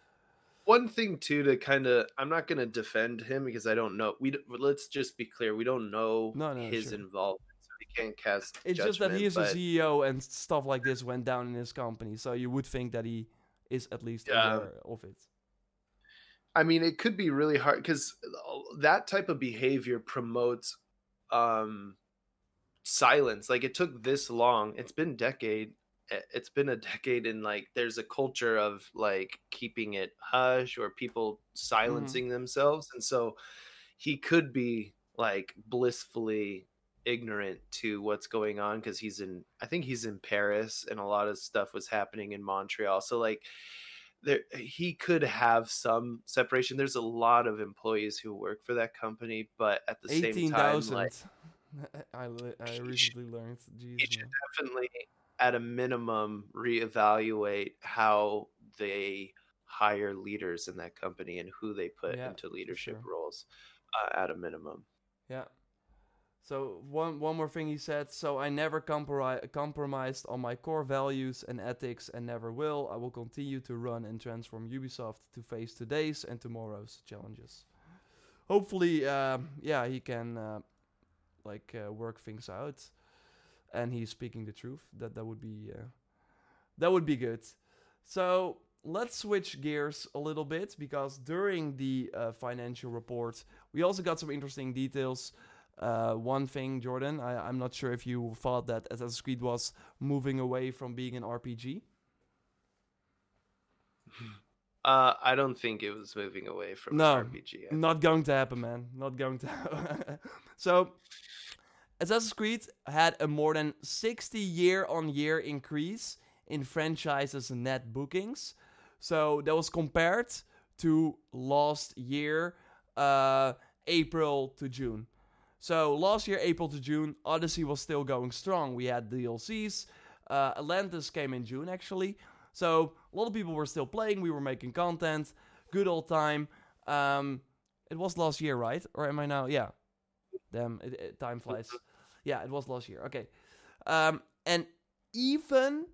one thing too to kind of I'm not going to defend him because I don't know. We let's just be clear. We don't know no, no, his sure. involvement. So we can't cast. It's just that he is but... a CEO and stuff like this went down in his company. So you would think that he is at least yeah. aware of it. I mean, it could be really hard because that type of behavior promotes um silence. Like it took this long. It's been decade it's been a decade and like there's a culture of like keeping it hush or people mm-hmm. silencing mm-hmm. themselves and so he could be like blissfully ignorant to what's going on because he's in i think he's in paris and a lot of stuff was happening in montreal so like there he could have some separation there's a lot of employees who work for that company but at the 18, same time 000. like I, I recently learned Jeez, he should definitely at a minimum reevaluate how they hire leaders in that company and who they put yeah, into leadership sure. roles uh, at a minimum. Yeah. So one one more thing he said. So I never compri- compromised on my core values and ethics, and never will. I will continue to run and transform Ubisoft to face today's and tomorrow's challenges. hopefully, um, yeah, he can uh, like uh, work things out, and he's speaking the truth. That that would be uh, that would be good. So let's switch gears a little bit because during the uh, financial report, we also got some interesting details. Uh, one thing, Jordan, I, I'm not sure if you thought that Assassin's Creed was moving away from being an RPG. Uh, I don't think it was moving away from No, an RPG. Not going to happen, man. Not going to happen. so, Assassin's Creed had a more than 60 year on year increase in franchise's net bookings. So, that was compared to last year, uh, April to June. So, last year, April to June, Odyssey was still going strong. We had DLCs. Uh, Atlantis came in June, actually. So, a lot of people were still playing. We were making content. Good old time. Um, it was last year, right? Or am I now? Yeah. Damn, it, it- time flies. Yeah, it was last year. Okay. Um, and even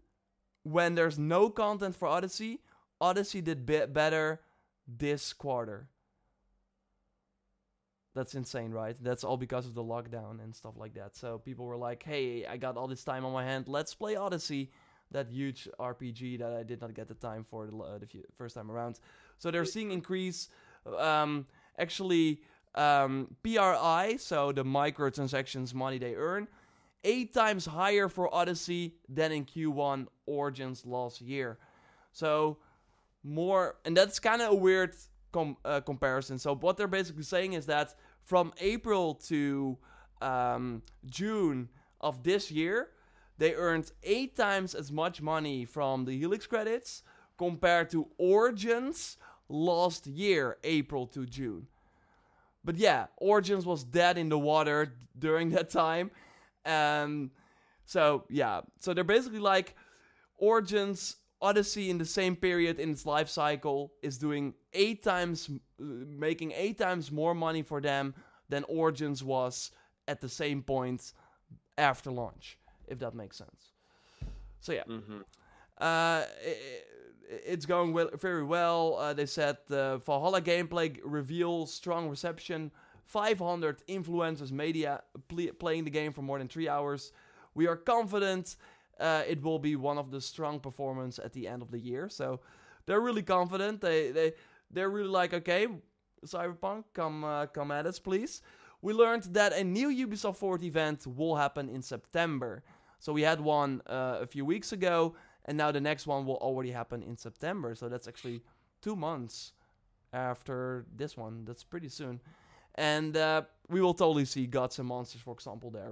when there's no content for Odyssey, Odyssey did be- better this quarter. That's insane, right? That's all because of the lockdown and stuff like that. So people were like, "Hey, I got all this time on my hand. Let's play Odyssey." That huge RPG that I did not get the time for the, uh, the first time around. So they're seeing increase. Um, actually, um, PRI, so the microtransactions money they earn, eight times higher for Odyssey than in Q1 Origins last year. So more, and that's kind of a weird com- uh, comparison. So what they're basically saying is that from April to um, June of this year, they earned eight times as much money from the Helix credits compared to Origins last year, April to June. But yeah, Origins was dead in the water during that time. Um, so yeah, so they're basically like Origins Odyssey in the same period in its life cycle is doing eight times, uh, making eight times more money for them than Origins was at the same point after launch, if that makes sense. So yeah, hmm uh, i- i- it's going well, very well. Uh, they said the Valhalla gameplay g- reveal strong reception. 500 influencers media playing the game for more than three hours. We are confident uh, it will be one of the strong performance at the end of the year. So they're really confident. They they they're really like okay, Cyberpunk, come uh, come at us, please. We learned that a new Ubisoft Forward event will happen in September. So we had one uh, a few weeks ago, and now the next one will already happen in September. So that's actually two months after this one. That's pretty soon. And uh, we will totally see Gods and Monsters, for example, there.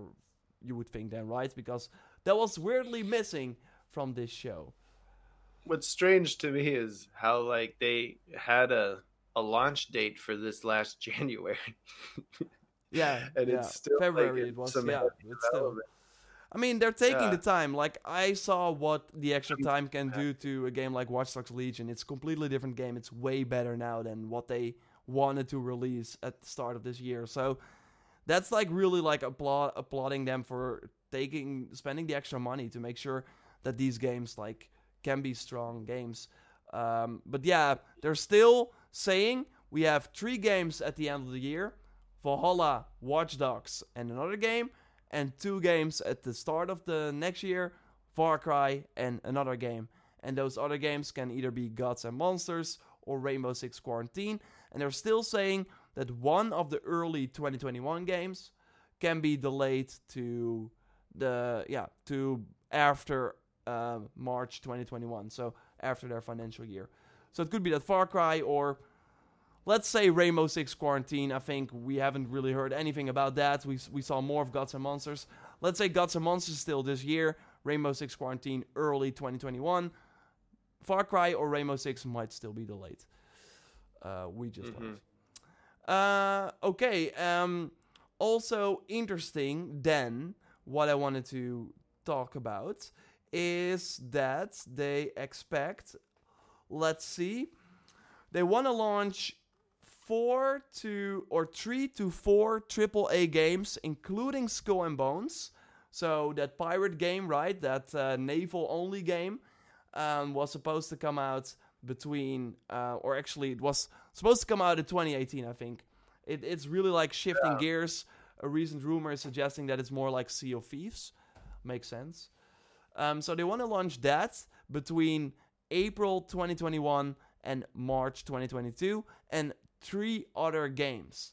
You would think then, right? Because that was weirdly missing from this show. What's strange to me is how like they had a a launch date for this last January, Yeah, and yeah. it's still February. like, it was. Yeah, it's still. I mean, they're taking Yeah. the time. Like I saw what the extra time can do to a game like Watch Dogs Legion. It's a completely different game. It's way better now than what they wanted to release at the start of this year. So that's like really like applaud applauding them for taking spending the extra money to make sure that these games like can be strong games. Um, but yeah, they're still saying we have three games at the end of the year: Valhalla, Watch Dogs, and another game, and two games at the start of the next year: Far Cry and another game. And those other games can either be Gods and Monsters or Rainbow Six Quarantine. And they're still saying that one of the early 2021 games can be delayed to the yeah to after uh, March 2021. So after their financial year. So it could be that Far Cry or let's say Rainbow Six Quarantine. I think we haven't really heard anything about that. We we saw more of Gods and Monsters. Let's say Gods and Monsters still this year. Rainbow Six Quarantine early 2021. Far Cry or Rainbow Six might still be delayed. Uh, we just Mhm. learned. Uh, okay. Um, also interesting. Then what I wanted to talk about is that they expect. Let's see. They want to launch four to or three to four AAA games, including Skull and Bones. So that pirate game, right? That uh, naval only game um, was supposed to come out between, uh, or actually, it was supposed to come out in 2018, I think. It, it's really like shifting Yeah. gears. A recent rumor is suggesting that it's more like Sea of Thieves. Makes sense. Um, so they want to launch that between April 2021 and March 2022, and three other games.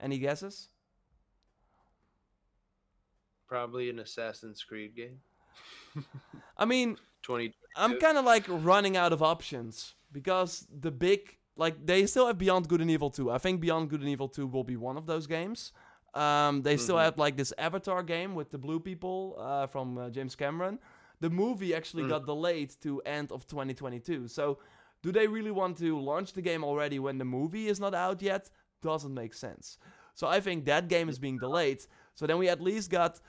Any guesses? Probably an Assassin's Creed game. I mean, 20. I'm kind of like running out of options because the big like they still have Beyond Good and Evil 2. I think Beyond Good and Evil 2 will be one of those games. Um, they still Mhm. have like this Avatar game with the blue people uh, from uh, James Cameron. The movie actually Mm. got delayed to end of 2022. So, do they really want to launch the game already when the movie is not out yet? Doesn't make sense. So I think that game is being delayed. So then we at least got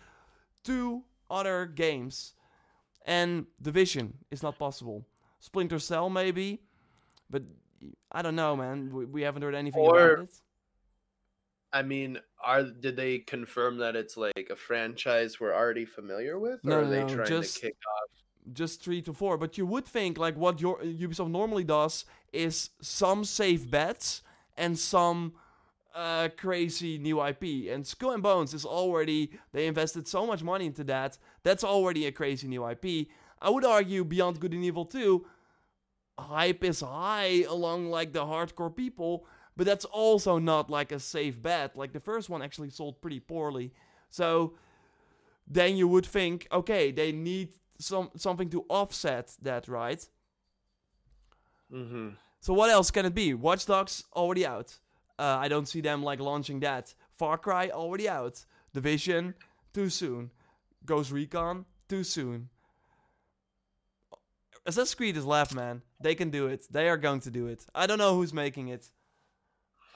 two other games, and Division is not possible. Splinter Cell maybe, but I don't know, man. We, we haven't heard anything Or- about it. I mean, are did they confirm that it's like a franchise we're already familiar with, or No, are they no, trying just- to kick off? Just three to four. But you would think like what your Ubisoft normally does is some safe bets and some uh, crazy new IP. And Skull and Bones is already they invested so much money into that. That's already a crazy new IP. I would argue Beyond Good and Evil 2 hype is high along like the hardcore people, but that's also not like a safe bet. Like the first one actually sold pretty poorly. So then you would think, okay, they need some something to offset that, right? Mm-hmm. So what else can it be? Watch Dogs already out. Uh, I don't see them like launching that. Far Cry already out. Division too soon. Ghost Recon too soon. Assassin's Creed is left, man. They can do it. They are going to do it. I don't know who's making it.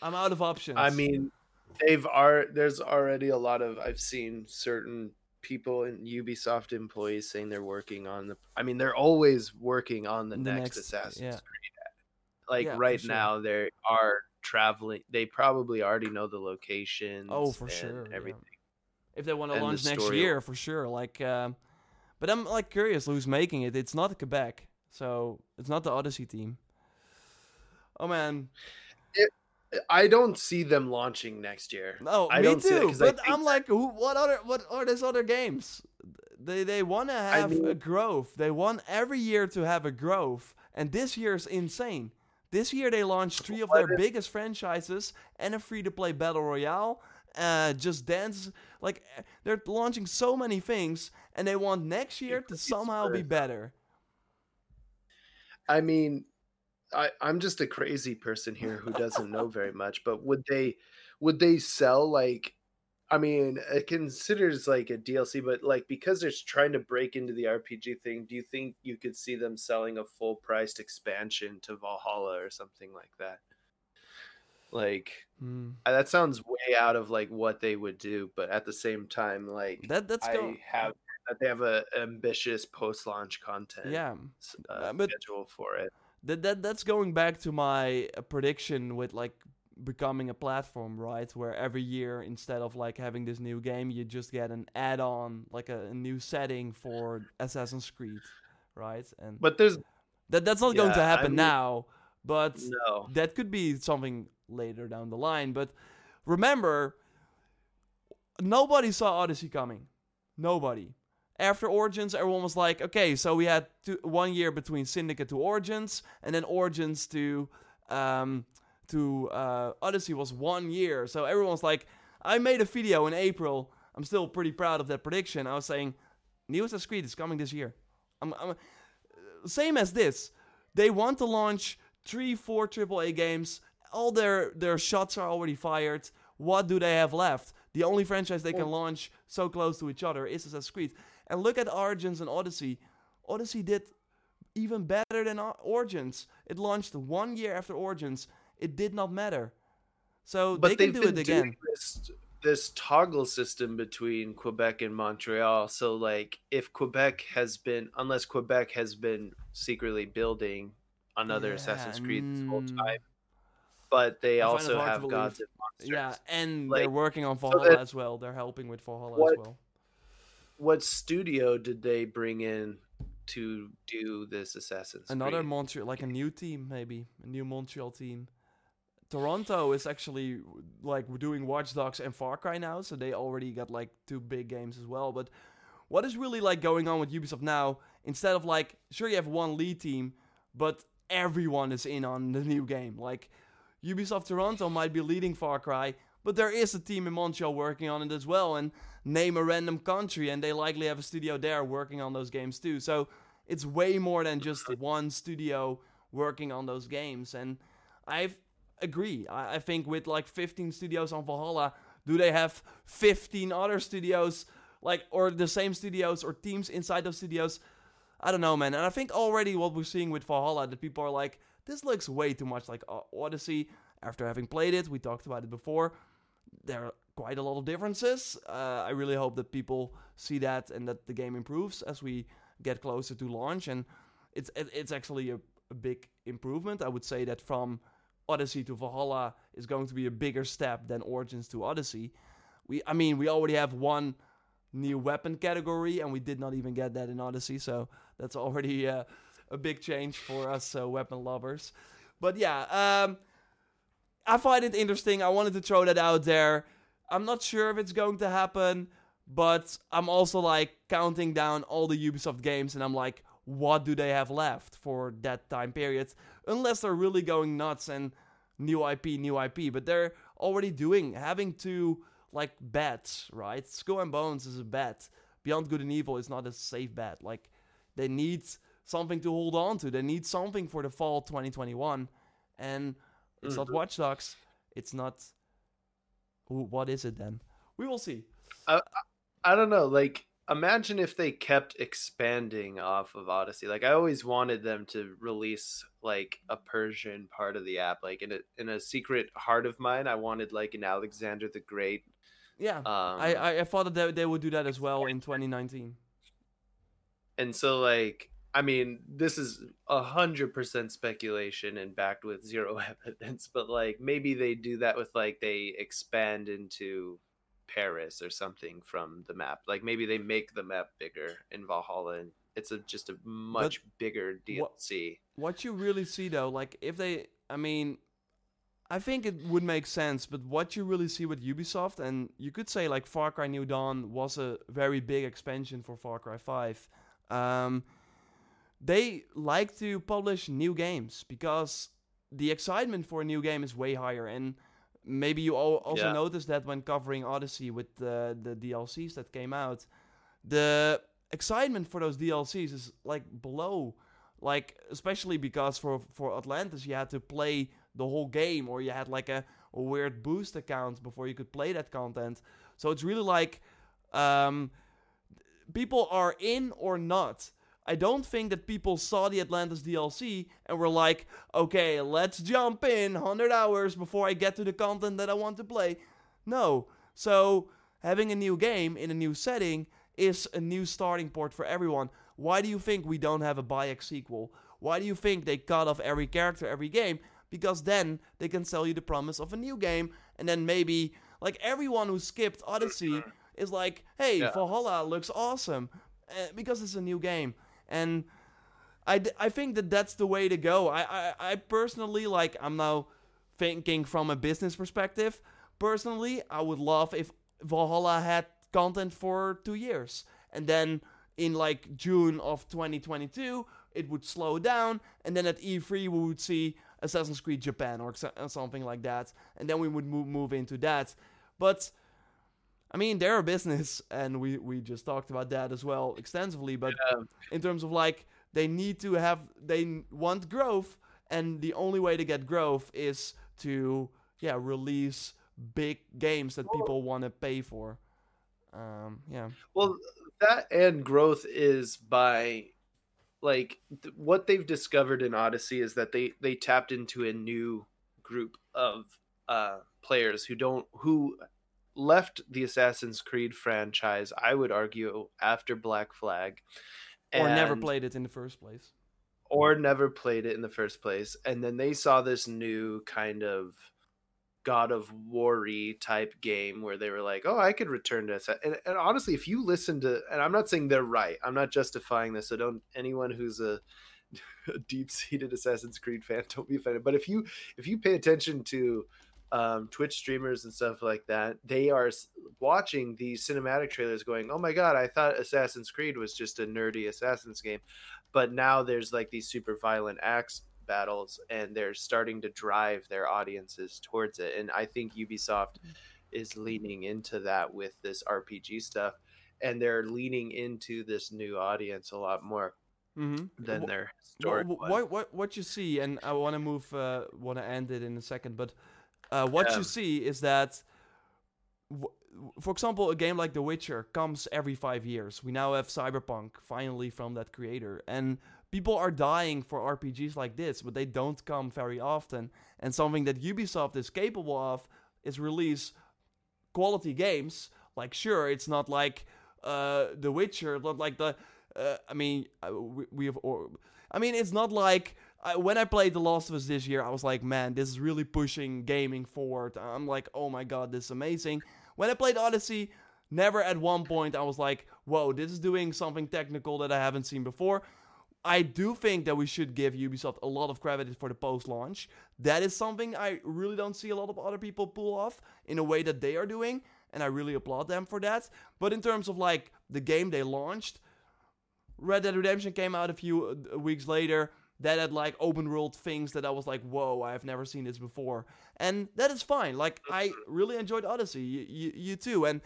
I'm out of options. I mean, they've are there's already a lot of I've seen certain people and Ubisoft employees saying they're working on the. I mean, they're always working on the, The next, next- Assassin's yeah. Creed. Like Yeah, right sure. now, they are traveling. They probably already know the locations. oh, for and sure. yeah. Everything. If they want to And launch next year, for sure. Like, um, but I'm like curious who's making it. It's not Quebec, so it's not the Odyssey team. Oh man, I don't see them launching next year. No, I me don't see that too. I But I'm like, who, what other, what are these other games? They they want to have a mean- growth. They want every year to have a growth, and this year's insane. This year they launched three of their if- biggest franchises and a free-to-play battle royale. Uh, just dance like eh, they're launching so many things, and they want next year to somehow be better. I mean, I, I'm just a crazy person here who doesn't know very much, but would they would they sell like I mean, it considers like a DLC, but like because they're trying to break into the RPG thing, do you think you could see them selling a full priced expansion to Valhalla or something like that? Like uh, that sounds way out of like what they would do, but at the same time, like That that's I go. have that they have a ambitious post launch content Yeah, uh, but- schedule for it. That that that's going back to my uh, prediction with like becoming a platform, right? Where every year instead of like having this new game, you just get an add-on, like a, a new setting for Assassin's Creed, right? And But there's that that's not going to yeah, I happen mean- now, but no. that could be something later down the line. But remember, nobody saw Odyssey coming. Nobody. After Origins, everyone was like, okay, so we had two, one year between Syndicate to Origins, and then Origins to um, to uh, Odyssey was one year. So everyone's like, I made a video in April. I'm still pretty proud of that prediction. I was saying, New Assassin's Creed is coming this year. I'm, I'm, same as this. They want to launch three, four AAA games. All their their shots are already fired. What do they have left? The only franchise they can launch so close to each other is Assassin's Creed. And look at Origins and Odyssey. Odyssey did even better than Origins. It launched one year after Origins. It did not matter. So But they can do it again. doing this this toggle system between Quebec and Montreal. So like if Quebec has been unless Quebec has been secretly building another Yeah, Assassin's Creed this whole mm. time. But they I find it also have gods and monsters. Yeah, and Like, they're working on so Valhalla that- as well. They're helping with Valhalla What- as well. What studio did they bring in to do this Assassin's Another Creed? Montreal, like a new team, maybe a new Montreal team. Toronto is actually like doing Watch Dogs and Far Cry now, so they already got like two big games as well. But what is really like going on with Ubisoft now? Instead of like, sure you have one lead team, but everyone is in on the new game. Like Ubisoft Toronto might be leading Far Cry, but there is a team in Montreal working on it as well, and name a random country, and they likely have a studio there working on those games too. So it's way more than just one studio working on those games. And I agree. I, I think with like 15 studios on Valhalla, do they have 15 other studios, like, or the same studios or teams inside those studios? I don't know, man. And I think already what we're seeing with Valhalla, that people are like, this looks way too much like uh, Odyssey. After having played it, we talked about it before there are quite a lot of differences. Uh, I really hope that people see that and that the game improves as we get closer to launch. And it's it's actually a, a big improvement. I would say that from Odyssey to Valhalla is going to be a bigger step than Origins to Odyssey. We, I mean, we already have one new weapon category, and we did not even get that in Odyssey, so that's already uh, a big change for us uh, weapon lovers. But yeah, um, I find it interesting. I wanted to throw that out there. I'm not sure if it's going to happen, but I'm also like counting down all the Ubisoft games and I'm like, what do they have left for that time period? Unless they're really going nuts and new IP, new IP. But they're already doing, having to like bets, right? Skull and Bones is a bet. Beyond Good and Evil is not a safe bet. Like they need something to hold on to. They need something for the fall 2021. And it's mm-hmm. not Watch Dogs. It's not. Ooh, what is it then? We will see. I, I don't know. Like, imagine if they kept expanding off of Odyssey. Like, I always wanted them to release like a Persian part of the app. Like in a in a secret heart of mine, I wanted like an Alexander the Great. Yeah, um, I I thought that they, they would do that as well in 2019. And so like I mean, this is a hundred percent speculation and backed with zero evidence, but like maybe they do that with like they expand into Paris or something from the map. Like maybe they make the map bigger in Valhalla and it's a just a much but bigger DLC. What, what you really see though, like if they I mean I think it would make sense, but what you really see with Ubisoft, and you could say like Far Cry New Dawn was a very big expansion for Far Cry 5. Um, they like to publish new games because the excitement for a new game is way higher. And maybe you also yeah. noticed that when covering Odyssey with the, the DLCs that came out, the excitement for those DLCs is like below. Like, especially because for, for Atlantis, you had to play the whole game or you had like a, a weird boost account before you could play that content. So it's really like um, people are in or not I don't think that people saw the Atlantis DLC and were like, okay, let's jump in 100 hours before I get to the content that I want to play. No. So, having a new game in a new setting is a new starting point for everyone. Why do you think we don't have a Bayek sequel? Why do you think they cut off every character every game? Because then they can sell you the promise of a new game, and then maybe, like, everyone who skipped Odyssey is like, hey, yeah. Valhalla looks awesome. Uh, because it's a new game and I, I think that that's the way to go. I, I, I personally like I'm now thinking from a business perspective. Personally, I would love if Valhalla had content for two years, and then in like June of 2022 it would slow down, and then at E3 we would see Assassin's Creed Japan or something like that, and then we would move move into that. But I mean, they're a business, and we we just talked about that as well extensively. But yeah. in terms of like, they need to have, they want growth, and the only way to get growth is to yeah release big games that people want to pay for. Um, yeah. Well, that and growth is by like th- what they've discovered in Odyssey is that they they tapped into a new group of uh players who don't who left the Assassin's Creed franchise, I would argue, after Black Flag. Or never played it in the first place. Or never played it in the first place. And then they saw this new kind of God of War type game where they were like, oh, I could return to that. And, and, honestly, if you listen to, and I'm not saying they're right, I'm not justifying this. So don't, anyone who's a a deep-seated Assassin's Creed fan, don't be offended. But if you if you pay attention to um, Twitch streamers and stuff like that, they are watching these cinematic trailers, going, "Oh my god, I thought Assassin's Creed was just a nerdy Assassin's game," but now there's like these super violent acts battles, and they're starting to drive their audiences towards it. And I think Ubisoft is leaning into that with this RPG stuff, and they're leaning into this new audience a lot more Mm-hmm. than their historic. wh- what what what you see, and I want to move, uh, want to end it in a second, but uh, what Yeah. you see is that, w- for example, a game like The Witcher comes every five years. We now have Cyberpunk finally from that creator, and people are dying for RPGs like this, but they don't come very often. And something that Ubisoft is capable of is release quality games. Like, sure, it's not like uh, The Witcher, not like the. Uh, I mean, uh, we, we have. Or, I mean, it's not like I, when I played The Last of Us this year, I was like, man, this is really pushing gaming forward. I'm like, oh my god, this is amazing. When I played Odyssey, never at one point I was like, whoa, this is doing something technical that I haven't seen before. I do think that we should give Ubisoft a lot of credit for the post launch. That is something I really don't see a lot of other people pull off in a way that they are doing, and I really applaud them for that. But in terms of like the game they launched, Red Dead Redemption came out a few uh, weeks later. That had like open world things that I was like, whoa, I have never seen this before. And that is fine. Like, I really enjoyed Odyssey. You, you, you too. And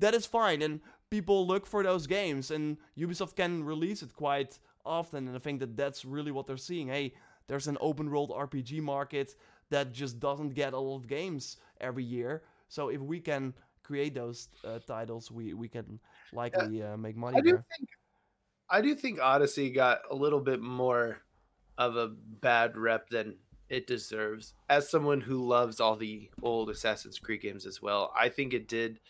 that is fine. And people look for those games, and Ubisoft can release it quite often. And I think that that's really what they're seeing. Hey, there's an open world RPG market that just doesn't get a lot of games every year. So if we can create those uh, titles, we, we can likely uh, make money I do there. think I do think Odyssey got a little bit more of a bad rep than it deserves. As someone who loves all the old Assassin's Creed games as well, I think it did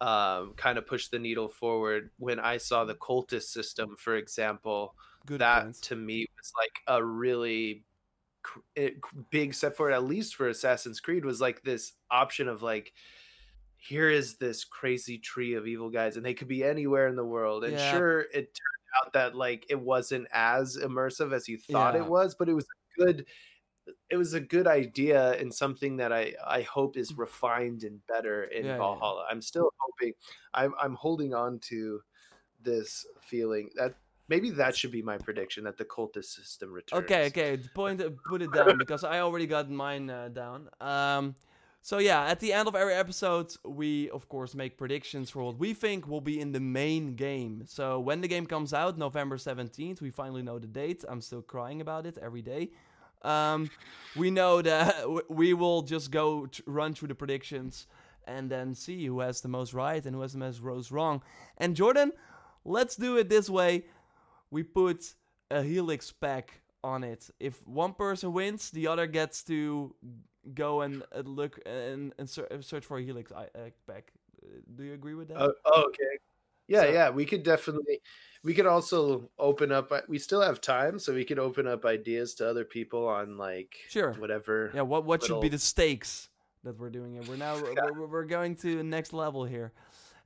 um, kind of push the needle forward when I saw the cultist system, for example. Good that points. to me was like a really big step forward, at least for Assassin's Creed, was like this option of like, here is this crazy tree of evil guys, and they could be anywhere in the world. And Yeah. sure, it turned out that like it wasn't as immersive as you thought Yeah. it was, but it was a good. It was a good idea and something that I I hope is refined and better in. Yeah, yeah. Valhalla. I'm still hoping. I'm I'm holding on to this feeling that maybe that should be my prediction that the cultist system returns. Okay, okay. Point, put it down because I already got mine uh, down. Um, so yeah, at the end of every episode, we of course make predictions for what we think will be in the main game. So when the game comes out, November seventeenth, we finally know the date. I'm still crying about it every day. Um, we know that we will just go run through the predictions and then see who has the most right and who has the most rows wrong. And Jordan, let's do it this way. We put a helix pack on it. If one person wins, the other gets to go and uh, look and, and uh, search for a helix i- uh, pack. Uh, Do you agree with that? Oh, oh, okay. Yeah, So- yeah. We could definitely. We could also open up. We still have time, so we could open up ideas to other people on like Sure. whatever. yeah. What what should be the stakes that we're doing it. We're now we're, we're, we're going to the next level here,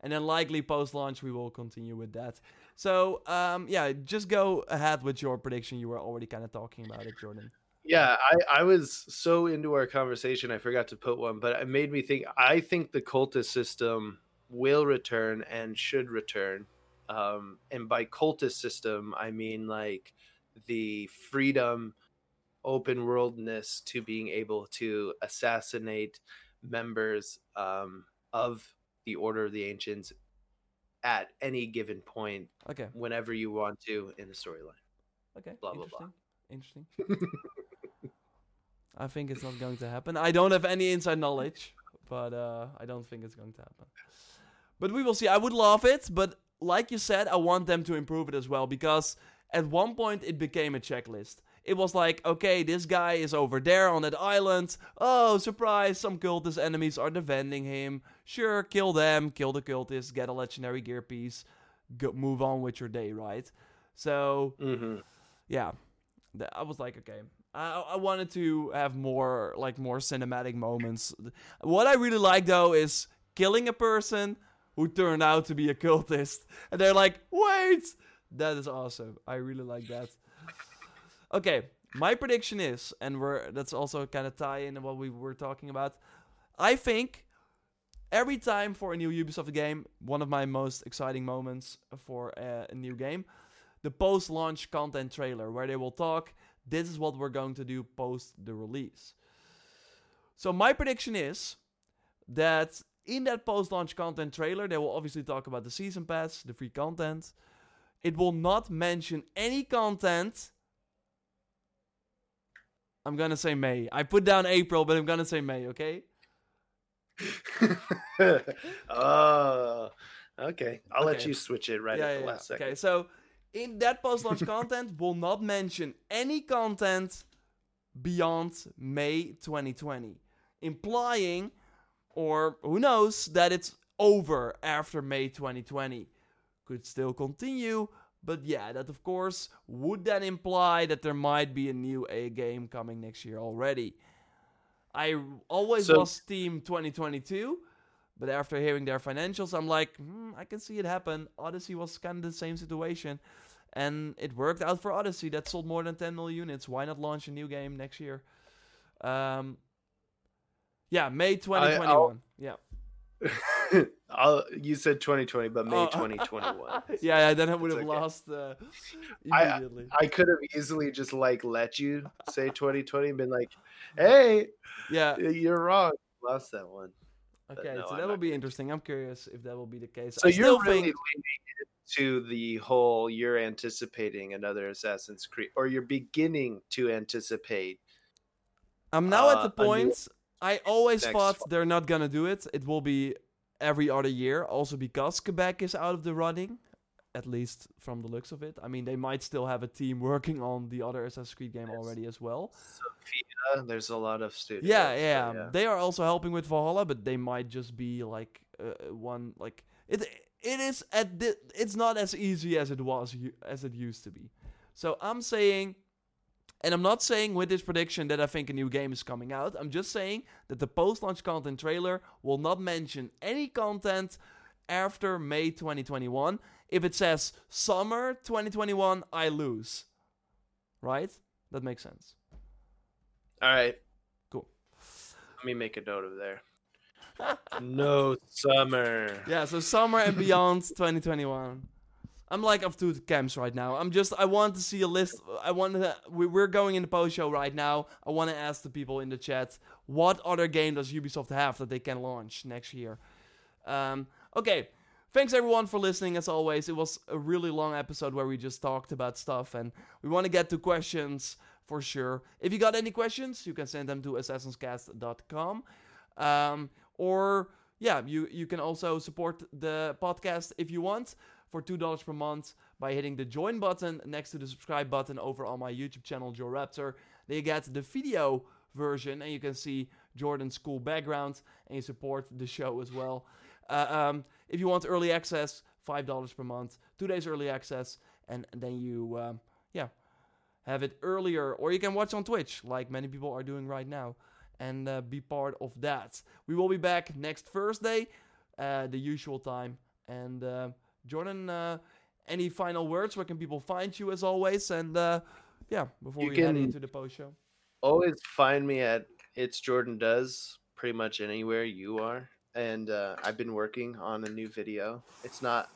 and then likely post launch we will continue with that. So um yeah, just go ahead with your prediction. You were already kind of talking about it, Jordan. Yeah, I, I was so into our conversation, I forgot to put one, but it made me think. I think the cultist system will return and should return. Um, and by cultist system, I mean like the freedom, open worldness to being able to assassinate members um, of the Order of the Ancients at any given point, Okay. whenever you want to in the storyline. Okay. Blah, blah, blah. interesting. I think it's not going to happen. I don't have any inside knowledge, but uh, I don't think it's going to happen. But we will see. I would love it, but like you said, I want them to improve it as well because at one point it became a checklist. It was like, okay, this guy is over there on that island. Oh, surprise, some cultist enemies are defending him. Sure, kill them, kill the cultists, get a legendary gear piece, go, move on with your day, right? So, Mm-hmm. yeah i was like okay I, I wanted to have more like more cinematic moments what i really like though is killing a person who turned out to be a cultist and they're like wait that is awesome i really like that Okay, my prediction is, and we're that's also kind of tie in what we were talking about. I think every time for a new Ubisoft game, one of my most exciting moments for a, a new game, the post-launch content trailer, where they will talk. This is what we're going to do post the release. So my prediction is that in that post-launch content trailer, they will obviously talk about the season pass, the free content. It will not mention any content. I'm gonna say May. I put down April, but I'm gonna say May. Okay. oh, okay. I'll let you switch it right yeah, at the yeah. last second. Okay, so in that post-launch content will not mention any content beyond May 2020, implying, or who knows, that it's over after May 2020. Could still continue, but yeah, that of course would then imply that there might be a new A game coming next year already. I always So- was Team 2022, but after hearing their financials, I'm like, hmm, I can see it happen. Odyssey was kind of the same situation, and it worked out for Odyssey. That sold more than 10 million units. Why not launch a new game next year? Um, yeah, May 2021. yeah. I'll, you said 2020, but May Oh. 2021. yeah, yeah, then I would It's have okay. lost uh, I- I could have easily just like let you say 2020 and been like, hey, yeah. you're wrong. Lost that one. But Okay, no, so I'm that will be interesting. I'm curious if that will be the case. So I you're still really think leaning into the whole you're anticipating another Assassin's Creed, or you're beginning to anticipate. I'm now at uh, the a new point. I always next thought fall. they're not gonna do it. It will be every other year, also because Quebec is out of the running, at least from the looks of it. I mean, they might still have a team working on the other Assassin's Creed game Yes. already as well. Sofia, there's a lot of studios. Yeah, so yeah, They are also helping with Valhalla, but they might just be like uh, one like it. It is at the, It's not as easy as it was as it used to be. So I'm saying, and I'm not saying with this prediction that I think a new game is coming out. I'm just saying that the post-launch content trailer will not mention any content after May 2021. If it says summer 2021, I lose. Right? That makes sense. All right. Cool. Let me make a note of there. no summer. Yeah, so summer and beyond 2021. I'm like of two camps right now. I'm just I want to see a list. I want to. We, we're going in the post show right now. I want to ask the people in the chat what other game does Ubisoft have that they can launch next year. Um, okay, thanks everyone for listening. As always, it was a really long episode where we just talked about stuff, and we want to get to questions for sure. If you got any questions, you can send them to assassinscast.com. Um, or yeah, you you can also support the podcast if you want for two dollars per month by hitting the join button next to the subscribe button over on my YouTube channel, JorRaptor. Then you get the video version, and you can see Jordan's cool background, and you support the show as well. Uh, um, if you want early access, five dollars per month, two days early access, and then you um, yeah have it earlier, or you can watch on Twitch like many people are doing right now and uh, be part of that. We will be back next Thursday, uh, the usual time. And uh, Jordan, uh, any final words? Where can people find you as always? And uh, yeah, before You we head into the post show. Always find me at It's Jordan Does pretty much anywhere you are. And uh, I've been working on a new video. It's not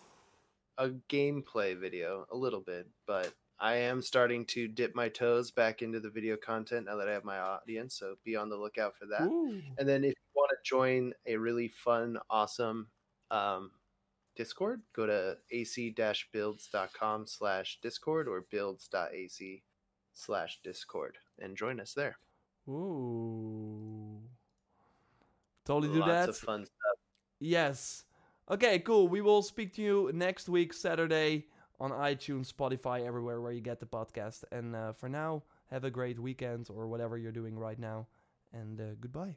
a gameplay video, a little bit, but I am starting to dip my toes back into the video content now that I have my audience. So be on the lookout for that. Ooh. And then if you want to join a really fun, awesome um, Discord, go to ac-builds.com slash Discord or builds.ac slash Discord and join us there. Ooh. Totally do Lots that. of fun stuff. Yes. Okay, cool. We will speak to you next week, Saturday, on iTunes, Spotify, everywhere where you get the podcast. And uh, for now, have a great weekend or whatever you're doing right now. And uh, goodbye.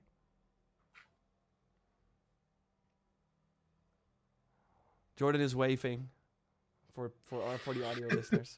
Jordan is waving for for our, for the audio listeners.